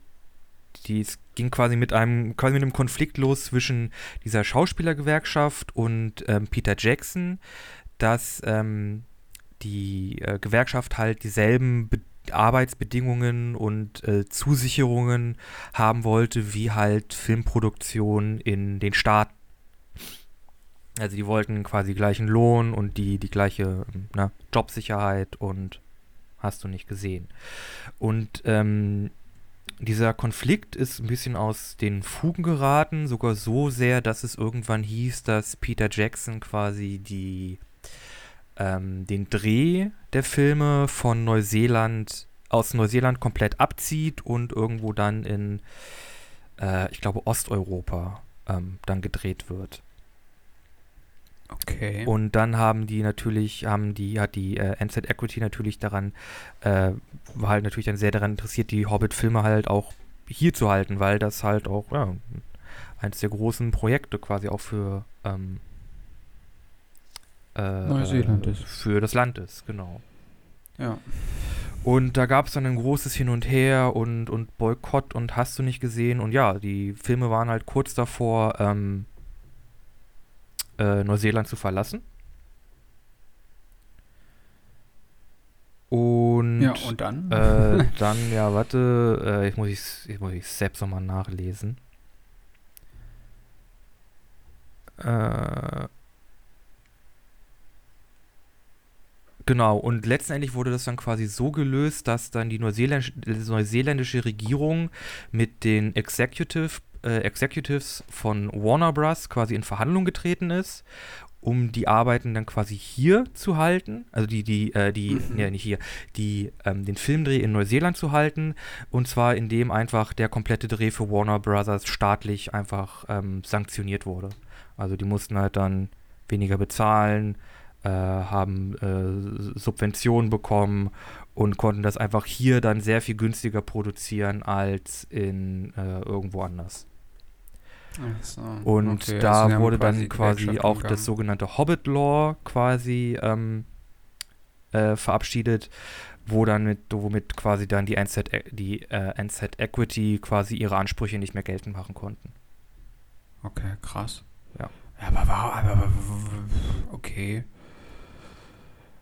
die, es ging quasi mit einem quasi mit einem Konflikt los zwischen dieser Schauspielergewerkschaft und ähm, Peter Jackson, dass ähm, die äh, Gewerkschaft halt dieselben Be Arbeitsbedingungen und äh, Zusicherungen haben wollte, wie halt Filmproduktion in den Staaten. Also die wollten quasi gleichen Lohn und die, die gleiche na, Jobsicherheit und hast du nicht gesehen. Und ähm, dieser Konflikt ist ein bisschen aus den Fugen geraten, sogar so sehr, dass es irgendwann hieß, dass Peter Jackson quasi die ähm, den Dreh der Filme von Neuseeland aus Neuseeland komplett abzieht und irgendwo dann in, äh, ich glaube, Osteuropa ähm, dann gedreht wird. Okay. Und dann haben die natürlich, haben die, hat die äh, NZ Equity natürlich daran, äh, war halt natürlich dann sehr daran interessiert, die Hobbit-Filme halt auch hier zu halten, weil das halt auch, ja, eines der großen Projekte quasi auch für ähm, äh, Neuseeland ist. Für das Land ist, genau. ja. Und da gab es dann ein großes Hin und Her und, und Boykott und hast du nicht gesehen. Und ja, die Filme waren halt kurz davor, ähm, äh, Neuseeland zu verlassen. Und, Ja, und dann? äh, (laughs) dann, ja, warte, äh, ich muss ich, ich muss ich selbst nochmal nachlesen. Äh, genau, und letztendlich wurde das dann quasi so gelöst, dass dann die Neuseeländ neuseeländische Regierung mit den Executive, äh, Executives von Warner Bros. quasi in Verhandlung getreten ist, um die Arbeiten dann quasi hier zu halten, also die, die, äh, die, Mhm. nee, nicht hier, die, ähm, den Filmdreh in Neuseeland zu halten, und zwar indem einfach der komplette Dreh für Warner Brothers staatlich einfach ähm, sanktioniert wurde. Also die mussten halt dann weniger bezahlen, äh, haben äh, Subventionen bekommen und konnten das einfach hier dann sehr viel günstiger produzieren als in äh, irgendwo anders. So, Und okay, da also wurde dann die quasi auch das sogenannte Hobbit Law quasi ähm, äh, verabschiedet, wo dann mit, womit quasi dann die NZ, E- die äh, NZ Equity quasi ihre Ansprüche nicht mehr geltend machen konnten. Okay, krass. Ja. Aber aber, aber, okay.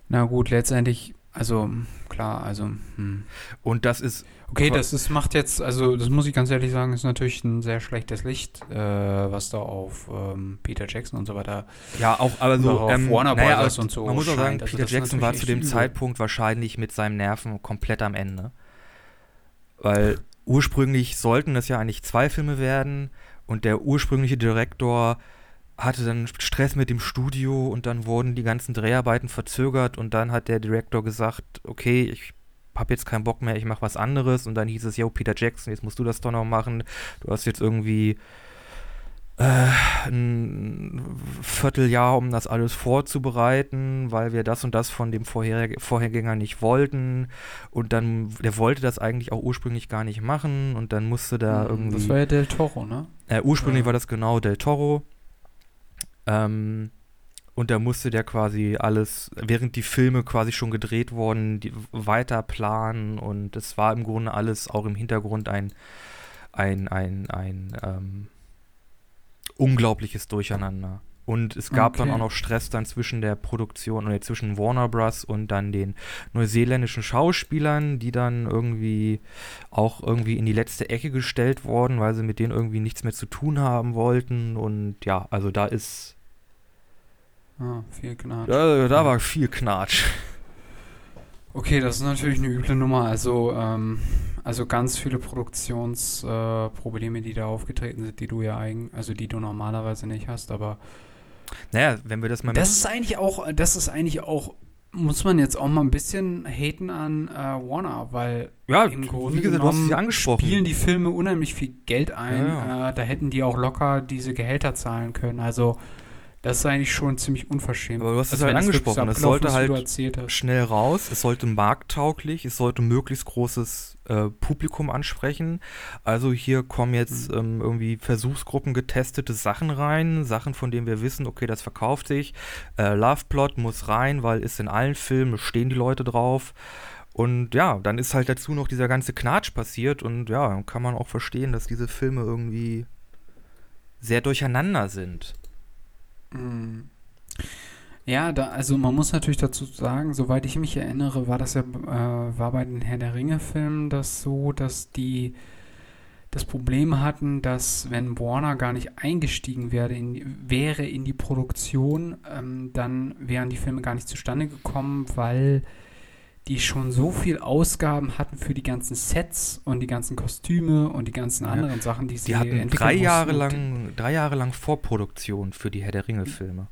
Na gut, letztendlich, also, klar, also, hm. Und das ist Okay, das ist, macht jetzt, also das muss ich ganz ehrlich sagen, ist natürlich ein sehr schlechtes Licht, äh, was da auf ähm, Peter Jackson und so weiter. Ja, auch, aber so, Darauf ähm, Warner naja, Brothers und so Man muss auch sagen. Also Peter das Jackson war zu dem übel. Zeitpunkt wahrscheinlich mit seinem Nerven komplett am Ende. Weil ursprünglich sollten es ja eigentlich zwei Filme werden und der ursprüngliche Direktor hatte dann Stress mit dem Studio und dann wurden die ganzen Dreharbeiten verzögert und dann hat der Direktor gesagt, okay, ich habe jetzt keinen Bock mehr, ich mache was anderes und dann hieß es, yo, Peter Jackson, jetzt musst du das doch noch machen. Du hast jetzt irgendwie äh, ein Vierteljahr, um das alles vorzubereiten, weil wir das und das von dem Vorher Vorhergänger nicht wollten. Und dann, der wollte das eigentlich auch ursprünglich gar nicht machen und dann musste da Hm, irgendwie. Das war ja Del Toro, ne? Äh, ursprünglich Ja. war das genau Del Toro. Ähm, und da musste der quasi alles, während die Filme quasi schon gedreht wurden, weiter planen. Und es war im Grunde alles auch im Hintergrund ein, ein, ein, ein ähm, unglaubliches Durcheinander. Und es gab dann Okay. auch noch Stress dann zwischen der Produktion oder zwischen Warner Bros. und dann den neuseeländischen Schauspielern, die dann irgendwie auch irgendwie in die letzte Ecke gestellt wurden, weil sie mit denen irgendwie nichts mehr zu tun haben wollten. Und ja, also da ist, Ah, viel Gnade. da, da war viel Knatsch. Okay, das ist natürlich eine üble Nummer. Also, ähm, also ganz viele Produktionsprobleme, äh, die da aufgetreten sind, die du ja eigen, also die du normalerweise nicht hast, aber Naja, wenn wir das mal das ist eigentlich auch, das ist eigentlich auch, muss man jetzt auch mal ein bisschen haten an äh, Warner, weil ja, im Grunde wie gesagt, du hast es genommen ja angesprochen. spielen die Filme unheimlich viel Geld ein. Ja, Äh, da hätten die auch locker diese Gehälter zahlen können. Also das ist eigentlich schon ziemlich unverschämt. Aber du hast es Also halt angesprochen, es sollte halt schnell raus. Es sollte markttauglich, es sollte möglichst großes äh, Publikum ansprechen. Also hier kommen jetzt ähm, irgendwie Versuchsgruppen getestete Sachen rein, Sachen, von denen wir wissen, okay, das verkauft sich. Äh, Loveplot muss rein, weil ist in allen Filmen, stehen die Leute drauf. Und ja, dann ist halt dazu noch dieser ganze Knatsch passiert und ja, kann man auch verstehen, dass diese Filme irgendwie sehr durcheinander sind. Ja, da, also man muss natürlich dazu sagen, soweit ich mich erinnere, war das ja, äh, war bei den Herr der Ringe-Filmen das so, dass die das Problem hatten, dass wenn Warner gar nicht eingestiegen wäre in, die- wäre in die Produktion, ähm, dann wären die Filme gar nicht zustande gekommen, weil die schon so viel Ausgaben hatten für die ganzen Sets und die ganzen Kostüme und die ganzen Ja. anderen Sachen, die sie Die hatten drei Jahre lang, drei Jahre lang Vorproduktion für die Herr der Ringe-Filme.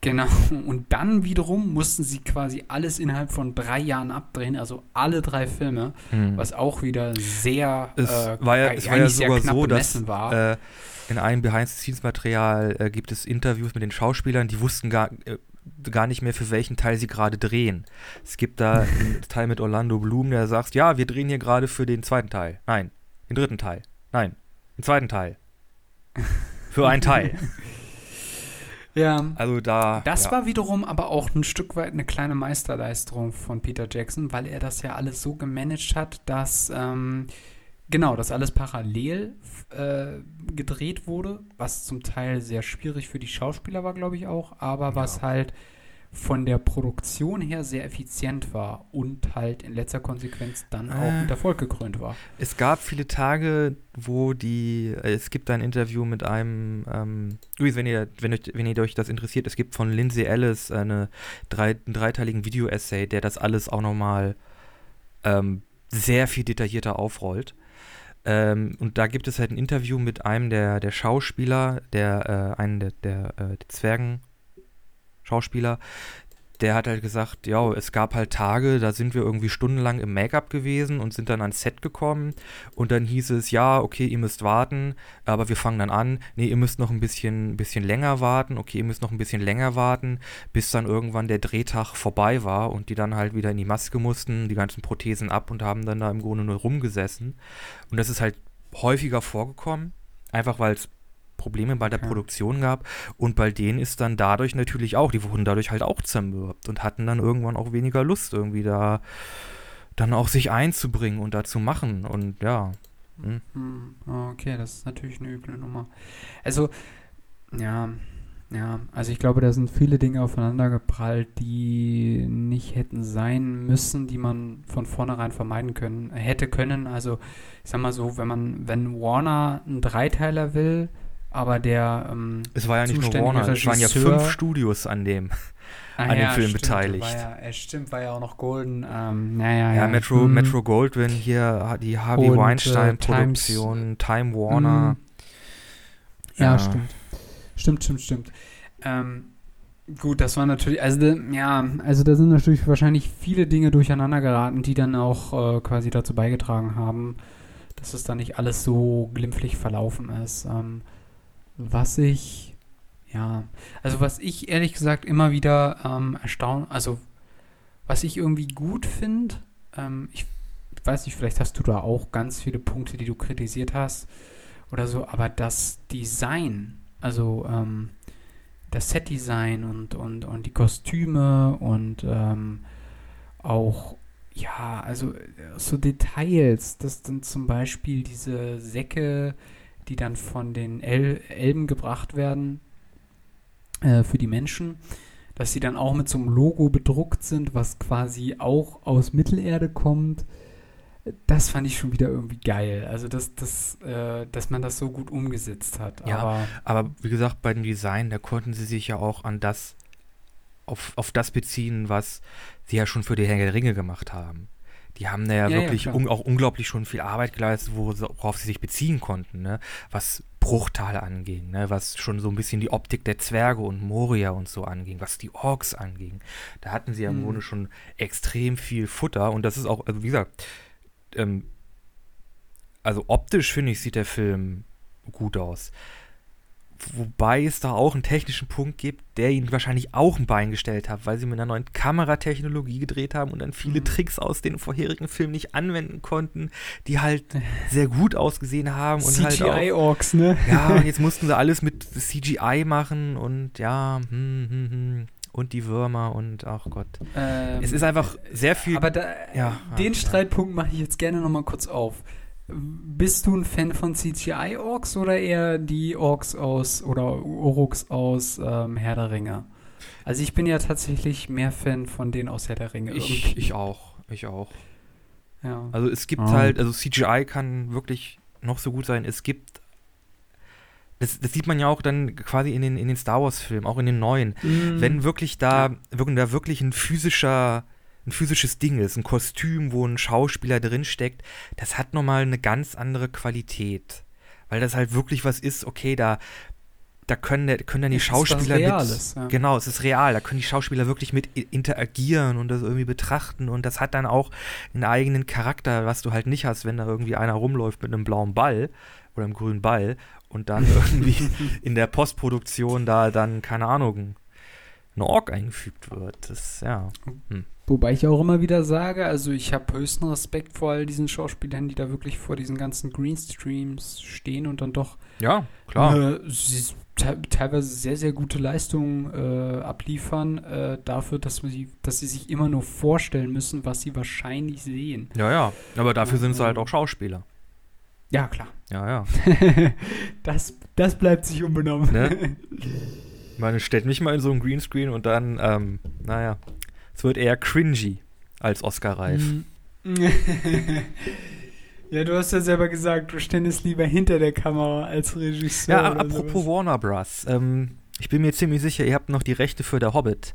Genau. Und dann wiederum mussten sie quasi alles innerhalb von drei Jahren abdrehen, also alle drei Filme, Hm. was auch wieder sehr, Es äh, war ja, es war ja sehr sogar knapp so, dass äh, in einem Behind-the-Scenes-Material äh, gibt es Interviews mit den Schauspielern, die wussten gar, äh, gar nicht mehr, für welchen Teil sie gerade drehen. Es gibt da einen (laughs) Teil mit Orlando Bloom, der sagt, ja, wir drehen hier gerade für den zweiten Teil. Nein, den dritten Teil. Nein, den zweiten Teil. Für einen Teil. (laughs) ja. Also da. Das ja. war wiederum aber auch ein Stück weit eine kleine Meisterleistung von Peter Jackson, weil er das ja alles so gemanagt hat, dass ähm, genau, dass alles parallel äh, gedreht wurde, was zum Teil sehr schwierig für die Schauspieler war, glaube ich auch, aber was Ja. halt von der Produktion her sehr effizient war und halt in letzter Konsequenz dann auch Äh. mit Erfolg gekrönt war. Es gab viele Tage, wo die, äh, es gibt ein Interview mit einem, ähm, übrigens, wenn ihr, wenn euch, wenn ihr euch das interessiert, es gibt von Lindsay Ellis eine drei, einen dreiteiligen Video-Essay, der das alles auch nochmal ähm, sehr viel detaillierter aufrollt. Ähm, und da gibt es halt ein Interview mit einem der, der Schauspieler, der, äh, einen der, der, äh, der Zwergen, Schauspieler, der hat halt gesagt, ja, es gab halt Tage, da sind wir irgendwie stundenlang im Make-up gewesen und sind dann ans Set gekommen. Und dann hieß es, ja, okay, ihr müsst warten, aber wir fangen dann an, nee, ihr müsst noch ein bisschen, bisschen länger warten, okay, ihr müsst noch ein bisschen länger warten, bis dann irgendwann der Drehtag vorbei war und die dann halt wieder in die Maske mussten, die ganzen Prothesen ab und haben dann da im Grunde nur rumgesessen. Und das ist halt häufiger vorgekommen, einfach weil es Probleme bei der Okay. Produktion gab und bei denen ist dann dadurch natürlich auch, die wurden dadurch halt auch zermürbt und hatten dann irgendwann auch weniger Lust irgendwie da dann auch sich einzubringen und da zu machen und ja. Hm. Hm, Okay, das ist natürlich eine üble Nummer. Also, ja, ja, also ich glaube, da sind viele Dinge aufeinander geprallt, die nicht hätten sein müssen, die man von vornherein vermeiden können, hätte können. Also, ich sag mal so, wenn man, wenn Warner einen Dreiteiler will, aber der ähm, Es war ja nicht nur Warner, es waren ja Regisseur- fünf Studios an dem. Ah an dem ja, Film stimmt, beteiligt. War ja, stimmt, war ja auch noch Golden. Ähm, naja, Ja, ja, Metro, hm. Metro Goldwyn hier, die Harvey Und, äh, Weinstein-Produktion, Time Warner. Ja, Ja. stimmt. Stimmt, stimmt, stimmt. Ähm, gut, das war natürlich, also ja, also da sind natürlich wahrscheinlich viele Dinge durcheinander geraten, die dann auch äh, quasi dazu beigetragen haben, dass es da nicht alles so glimpflich verlaufen ist. Ähm, was ich, ja, also was ich ehrlich gesagt immer wieder ähm, erstaunt, also was ich irgendwie gut finde, ähm, ich weiß nicht, vielleicht hast du da auch ganz viele Punkte, die du kritisiert hast oder so, aber das Design, also ähm, das Set-Design und, und, und die Kostüme und ähm, auch, ja, also so Details, dass dann zum Beispiel diese Säcke, die dann von den El Elben gebracht werden, äh, für die Menschen, dass sie dann auch mit so einem Logo bedruckt sind, was quasi auch aus Mittelerde kommt. Das fand ich schon wieder irgendwie geil. Also, dass, dass, äh, dass man das so gut umgesetzt hat. Ja, Aber Aber wie gesagt, bei dem Design, da konnten sie sich ja auch an das, auf, auf das beziehen, was sie ja schon für die Herr der Ringe gemacht haben. Die haben da ja, Ja, ja, wirklich klar. un, auch unglaublich schon viel Arbeit geleistet, worauf sie sich beziehen konnten, ne? Was Bruchtal anging, ne? Was schon so ein bisschen die Optik der Zwerge und Moria und so anging, was die Orks anging. Da hatten sie ja im Mhm. Grunde schon extrem viel Futter und das ist auch, also wie gesagt, ähm, also optisch finde ich, sieht der Film gut aus. Wobei es da auch einen technischen Punkt gibt, der ihnen wahrscheinlich auch ein Bein gestellt hat, weil sie mit einer neuen Kameratechnologie gedreht haben und dann viele Mhm. Tricks aus den vorherigen Filmen nicht anwenden konnten, die halt sehr gut ausgesehen haben und halt auch, CGI-Orks, ne? ja, und jetzt (laughs) mussten sie alles mit CGI machen und ja, hm, hm, hm, und die Würmer und ach Gott. Ähm, Es ist einfach sehr viel. Aber da, Ja, den ja. Streitpunkt mache ich jetzt gerne nochmal kurz auf. Bist du ein Fan von CGI-Orks oder eher die Orks aus oder Uruks aus ähm, Herr der Ringe? Also ich bin ja tatsächlich mehr Fan von denen aus Herr der Ringe. ich, irgendwie. ich auch, ich auch. ja. Also es gibt Ah. halt, also CGI kann wirklich noch so gut sein. Es gibt, das, das sieht man ja auch dann quasi in den, in den Star Wars-Filmen, auch in den neuen. Mm, Wenn wirklich da, wenn da wirklich ein physischer, ein physisches Ding ist, ein Kostüm, wo ein Schauspieler drinsteckt, das hat nochmal eine ganz andere Qualität. Weil das halt wirklich was ist, okay, da, da können, können dann die Es ist Schauspieler Reales, mit, ja. genau, es ist real, da können die Schauspieler wirklich mit interagieren und das irgendwie betrachten und das hat dann auch einen eigenen Charakter, was du halt nicht hast, wenn da irgendwie einer rumläuft mit einem blauen Ball oder einem grünen Ball und dann (laughs) irgendwie in der Postproduktion da dann, keine Ahnung, ein Ork eingefügt wird. Das, ja. Wobei ich auch immer wieder sage, also ich habe höchsten Respekt vor all diesen Schauspielern, die da wirklich vor diesen ganzen Greenstreams stehen und dann doch Ja, klar. äh, sie, te teilweise sehr, sehr gute Leistungen äh, abliefern, äh, dafür, dass sie, dass sie sich immer nur vorstellen müssen, was sie wahrscheinlich sehen. Ja, ja. Aber dafür sind sie halt auch Schauspieler. Ja, klar. Ja, ja. (laughs) das, das bleibt sich unbenommen. Ne? (laughs) Ich meine, stellt mich mal in so einen Greenscreen und dann, ähm, naja, es wird eher cringy als Oscar-reif. Mhm. (laughs) ja, du hast ja selber gesagt, du ständest lieber hinter der Kamera als Regisseur. Ja, apropos sowas. Warner Bros. Ähm, ich bin mir ziemlich sicher, ihr habt noch die Rechte für der Hobbit.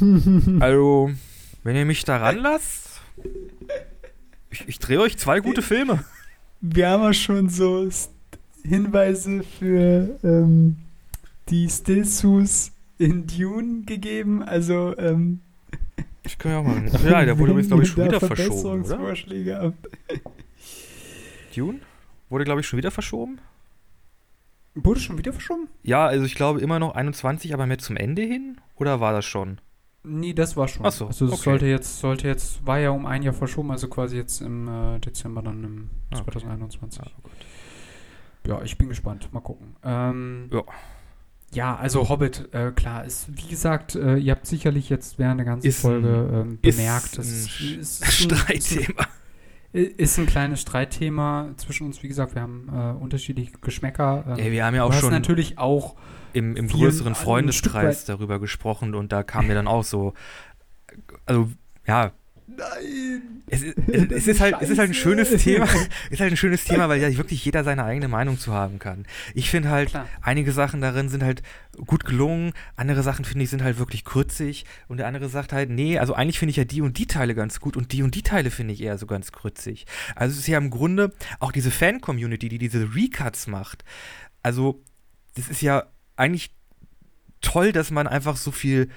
(laughs) Also, wenn ihr mich da ranlasst, (laughs) ich, ich drehe euch zwei gute Filme. Wir haben ja schon so Hinweise für ähm, die Stillsus in Dune gegeben. Also, ähm, Ich kann ja auch mal. Ach (laughs) ja, der wurde übrigens, glaube ich, schon wieder verschoben, oder? Dune? Wurde, glaube ich, schon wieder verschoben? Wurde schon wieder verschoben? Ja, also ich glaube immer noch 21, aber mehr zum Ende hin? Oder war das schon? Nee, das war schon. Ach so, also es okay. sollte jetzt, sollte jetzt, war ja um ein Jahr verschoben, also quasi jetzt im äh, Dezember dann im Ah, okay. 2021. Ja, gut. Ja, ich bin gespannt. Mal gucken. Ähm, Ja. Ja, also Hobbit, äh, klar, ist, wie gesagt, äh, ihr habt sicherlich jetzt während der ganzen Ist Folge ähm, ist bemerkt, dass Sch- es ist ein- Streitthema. (laughs) Ist ein kleines Streitthema zwischen uns. Wie gesagt, wir haben äh, unterschiedliche Geschmäcker. Ähm, Ey, wir haben ja auch schon natürlich auch. im, im größeren Freundeskreis darüber gesprochen und da kam mir dann auch so, also ja, Nein! es, ist- es, es ist halt, es ist halt ein schönes Thema, (laughs) ist halt ein schönes Thema, weil ja wirklich jeder seine eigene Meinung zu haben kann. Ich finde halt, Klar. einige Sachen darin sind halt gut gelungen, andere Sachen finde ich sind halt wirklich krützig und der andere sagt halt, nee, also eigentlich finde ich ja die und die Teile ganz gut und die und die Teile finde ich eher so ganz krützig. Also es ist ja im Grunde auch diese Fan-Community, die diese Recuts macht. Also das ist ja eigentlich toll, dass man einfach so viel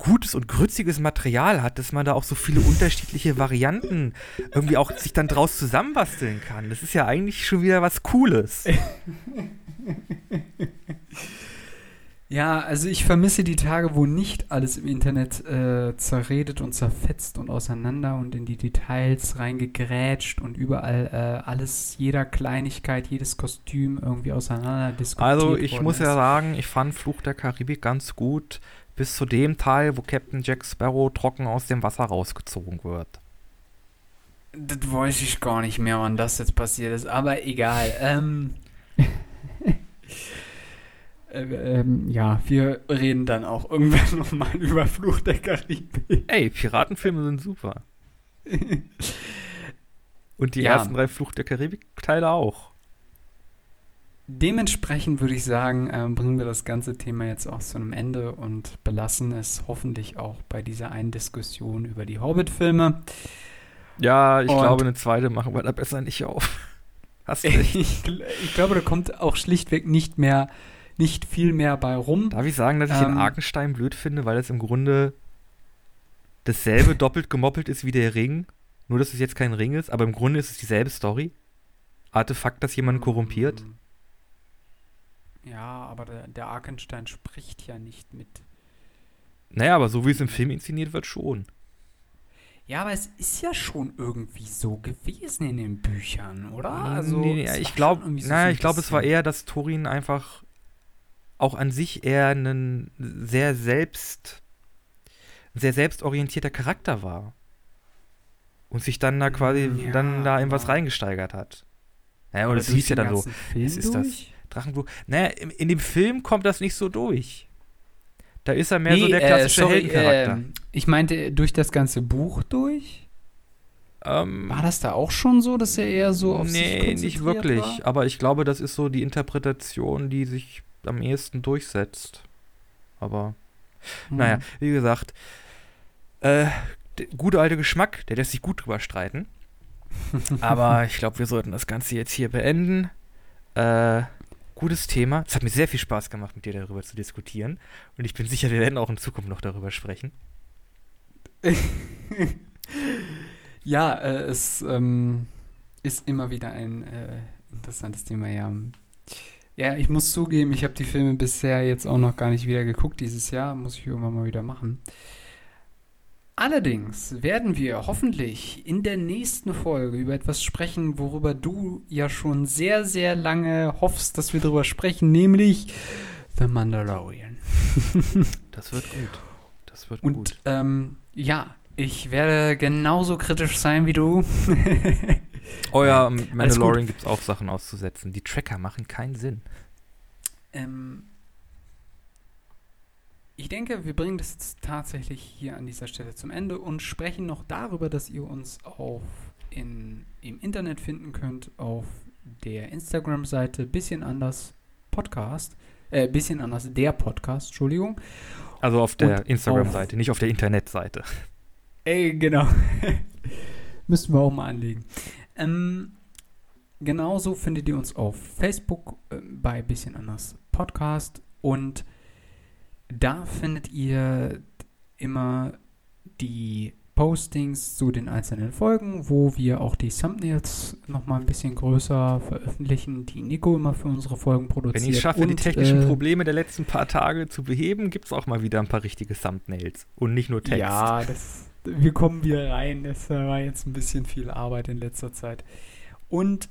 gutes und grütziges Material hat, dass man da auch so viele unterschiedliche Varianten irgendwie auch sich dann draus zusammenbasteln kann. Das ist ja eigentlich schon wieder was Cooles. (laughs) Ja, also ich vermisse die Tage, wo nicht alles im Internet äh, zerredet und zerfetzt und auseinander und in die Details reingegrätscht und überall äh, alles, jeder Kleinigkeit, jedes Kostüm irgendwie auseinander diskutiert Also ich muss ist. ja sagen, ich fand Fluch der Karibik ganz gut, bis zu dem Teil, wo Captain Jack Sparrow trocken aus dem Wasser rausgezogen wird. Das weiß ich gar nicht mehr, wann das jetzt passiert ist, aber egal. (laughs) Ähm, äh, ähm, ja, wir reden dann auch irgendwann (laughs) nochmal über Fluch der Karibik. Ey, Piratenfilme sind super. (laughs) Und die Ja. ersten drei Fluch der Karibik-Teile auch. Dementsprechend würde ich sagen, ähm, bringen wir das ganze Thema jetzt auch zu einem Ende und belassen es hoffentlich auch bei dieser einen Diskussion über die Hobbit-Filme. Ja, ich Und- glaube, eine zweite machen wir da besser nicht auf. (laughs) Hast recht. Ich, ich glaube, da kommt auch schlichtweg nicht mehr, nicht viel mehr bei rum. Darf ich sagen, dass ich den Ähm, Arkenstein blöd finde, weil es im Grunde dasselbe (laughs) doppelt gemoppelt ist wie der Ring, nur dass es jetzt kein Ring ist, aber im Grunde ist es dieselbe Story. Artefakt, das jemanden korrumpiert. Ja, aber der, der Arkenstein spricht ja nicht mit. Naja, aber so wie es im Film inszeniert wird, schon. Ja, aber es ist ja schon irgendwie so gewesen in den Büchern, oder? Also, nee, es ich glaube, so naja, ich glaube, es war eher, dass Thorin einfach auch an sich eher ein sehr selbst, sehr selbstorientierter Charakter war. Und sich dann da quasi Mm, ja, dann da in was reingesteigert hat. Naja, Oder das durch hieß ja dann so, es ist das- durch? Drachenfluch. Naja, in, in dem Film kommt das nicht so durch. Da ist er mehr so Nee, der äh, klassische sorry, Heldencharakter. ähm, ich meinte durch das ganze Buch durch. Ähm, War das da auch schon so, dass er eher so auf sich nee, konzentriert nicht wirklich. War? Aber ich glaube, das ist so die Interpretation, die sich am ehesten durchsetzt. Aber Hm. Naja, wie gesagt, äh, der gute alte Geschmack, der lässt sich gut drüber streiten. (laughs) Aber ich glaube, wir sollten das Ganze jetzt hier beenden. Äh, gutes Thema. Es hat mir sehr viel Spaß gemacht, mit dir darüber zu diskutieren. Und ich bin sicher, wir werden auch in Zukunft noch darüber sprechen. (laughs) ja, äh, es ähm, ist immer wieder ein äh, interessantes Thema, ja. Ja, ich muss zugeben, ich habe die Filme bisher jetzt auch noch gar nicht wieder geguckt dieses Jahr. Muss ich irgendwann mal wieder machen. Allerdings werden wir hoffentlich in der nächsten Folge über etwas sprechen, worüber du ja schon sehr, sehr lange hoffst, dass wir darüber sprechen, nämlich The Mandalorian. (laughs) das wird gut. Das wird Und, gut. Ähm, ja, ich werde genauso kritisch sein wie du. (laughs) oh ja, Mandalorian gibt es auch Sachen auszusetzen. Die Tracker machen keinen Sinn. Ähm, ich denke, wir bringen das jetzt tatsächlich hier an dieser Stelle zum Ende und sprechen noch darüber, dass ihr uns auf in, im Internet finden könnt, auf der Instagram-Seite bisschen anders Podcast, äh, bisschen anders der Podcast, Entschuldigung. Also auf der Instagram-Seite, nicht auf der Internetseite. Ey, genau. (laughs) Müssten wir auch mal anlegen. Ähm, genauso findet ihr uns auf Facebook äh, bei bisschen anders Podcast und da findet ihr immer die Postings zu den einzelnen Folgen, wo wir auch die Thumbnails nochmal ein bisschen größer veröffentlichen, die Nico immer für unsere Folgen produziert. Wenn ich schaffe, und, die technischen äh, Probleme der letzten paar Tage zu beheben, gibt es auch mal wieder ein paar richtige Thumbnails und nicht nur Text. Ja, das, wir kommen wieder rein. Das war jetzt ein bisschen viel Arbeit in letzter Zeit. Und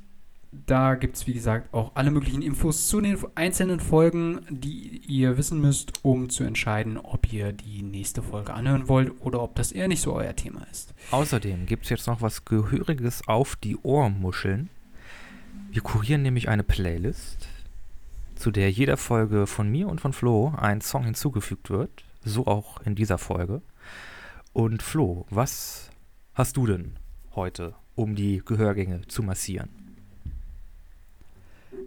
da gibt es, wie gesagt, auch alle möglichen Infos zu den einzelnen Folgen, die ihr wissen müsst, um zu entscheiden, ob ihr die nächste Folge anhören wollt oder ob das eher nicht so euer Thema ist. Außerdem gibt es jetzt noch was Gehöriges auf die Ohrmuscheln. Wir kurieren nämlich eine Playlist, zu der jeder Folge von mir und von Flo ein Song hinzugefügt wird. So auch in dieser Folge. Und Flo, was hast du denn heute, um die Gehörgänge zu massieren?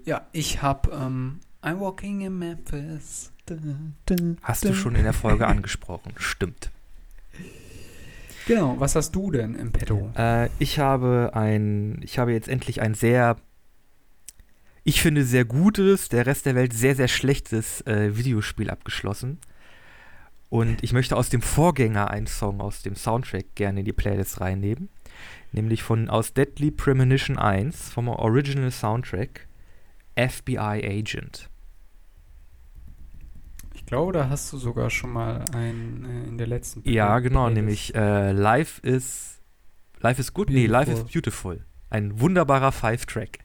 Ja, ich habe ähm, I'm Walking in Memphis. Hast du schon in der Folge (laughs) angesprochen, stimmt. Genau, was hast du denn im Petto? Äh, ich habe ein, ich habe jetzt endlich ein sehr, ich finde sehr gutes, der Rest der Welt sehr, sehr schlechtes äh, Videospiel abgeschlossen. Und ich möchte aus dem Vorgänger einen Song aus dem Soundtrack gerne in die Playlist reinnehmen. Nämlich von aus Deadly Premonition 1 vom Original Soundtrack. FBI Agent. Ich glaube, da hast du sogar schon mal einen äh, in der letzten. Ja, genau, Playlist. nämlich äh, Life is Life is Good, beautiful. nee, Life is Beautiful. Ein wunderbarer Five-Track.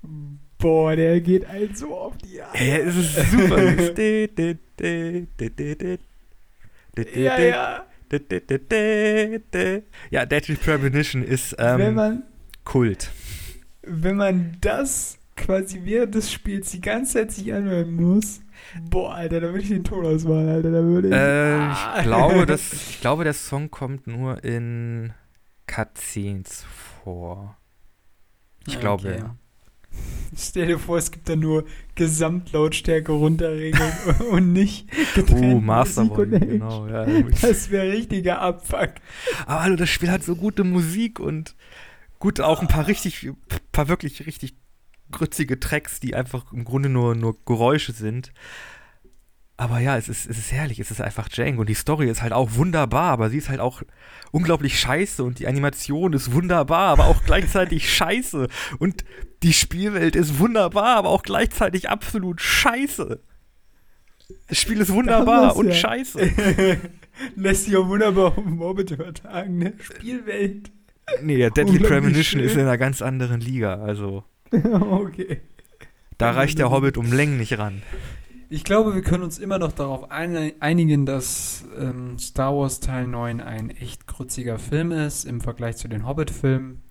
Boah, der geht einen so auf die Eier. Ja, es ist super. ja, ja. Ja, Deadly Premonition ist ähm, man, Kult. Wenn man das quasi während des Spiels die ganze Zeit sich anhören muss. Boah, Alter, da würde ich den Ton ausmachen, Alter. Da würde ich. Äh, ah. ich, glaube, das, (laughs) ich glaube, der Song kommt nur in Cutscenes vor. Ich okay. glaube, ja. Stell dir vor, es gibt da nur Gesamtlautstärke runterregeln (laughs) und nicht getrennt uh, Master genau, ja. Das wäre richtiger Abfuck. Aber hallo, das Spiel hat so gute Musik und gut auch ein paar richtig, paar wirklich richtig grützige Tracks, die einfach im Grunde nur, nur Geräusche sind. Aber ja, es ist, es ist herrlich, es ist einfach Django. Und die Story ist halt auch wunderbar, aber sie ist halt auch unglaublich scheiße. Und die Animation ist wunderbar, aber auch gleichzeitig (laughs) scheiße. Und die Spielwelt ist wunderbar, aber auch gleichzeitig absolut scheiße. Das Spiel ist wunderbar und ja. scheiße. (laughs) Lässt sich auch wunderbar auf Morbid übertragen, ne? Spielwelt. Nee, der Deadly Premonition ist in einer ganz anderen Liga, also. (laughs) okay. Da reicht der Hobbit um Längen nicht ran. Ich glaube, wir können uns immer noch darauf einigen, dass ähm, Star Wars Teil 9 ein echt kruzziger Film ist im Vergleich zu den Hobbit-Filmen.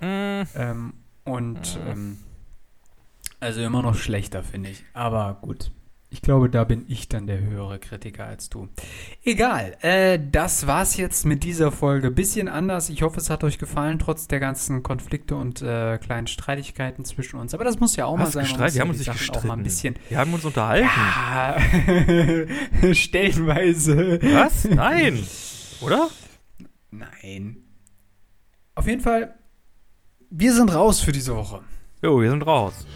Mm. Ähm, und mm. ähm, also immer noch schlechter, finde ich. Aber gut. Ich glaube, da bin ich dann der höhere Kritiker als du. Egal, äh, das war's jetzt mit dieser Folge. Bisschen anders. Ich hoffe, es hat euch gefallen, trotz der ganzen Konflikte und äh, kleinen Streitigkeiten zwischen uns. Aber das muss ja auch Was mal sein. Wir haben uns nicht gestritten. Auch mal ein bisschen wir haben uns unterhalten. Ja, (laughs) stellenweise. Was? Nein. Oder? Nein. Auf jeden Fall, wir sind raus für diese Woche. Jo, wir sind raus.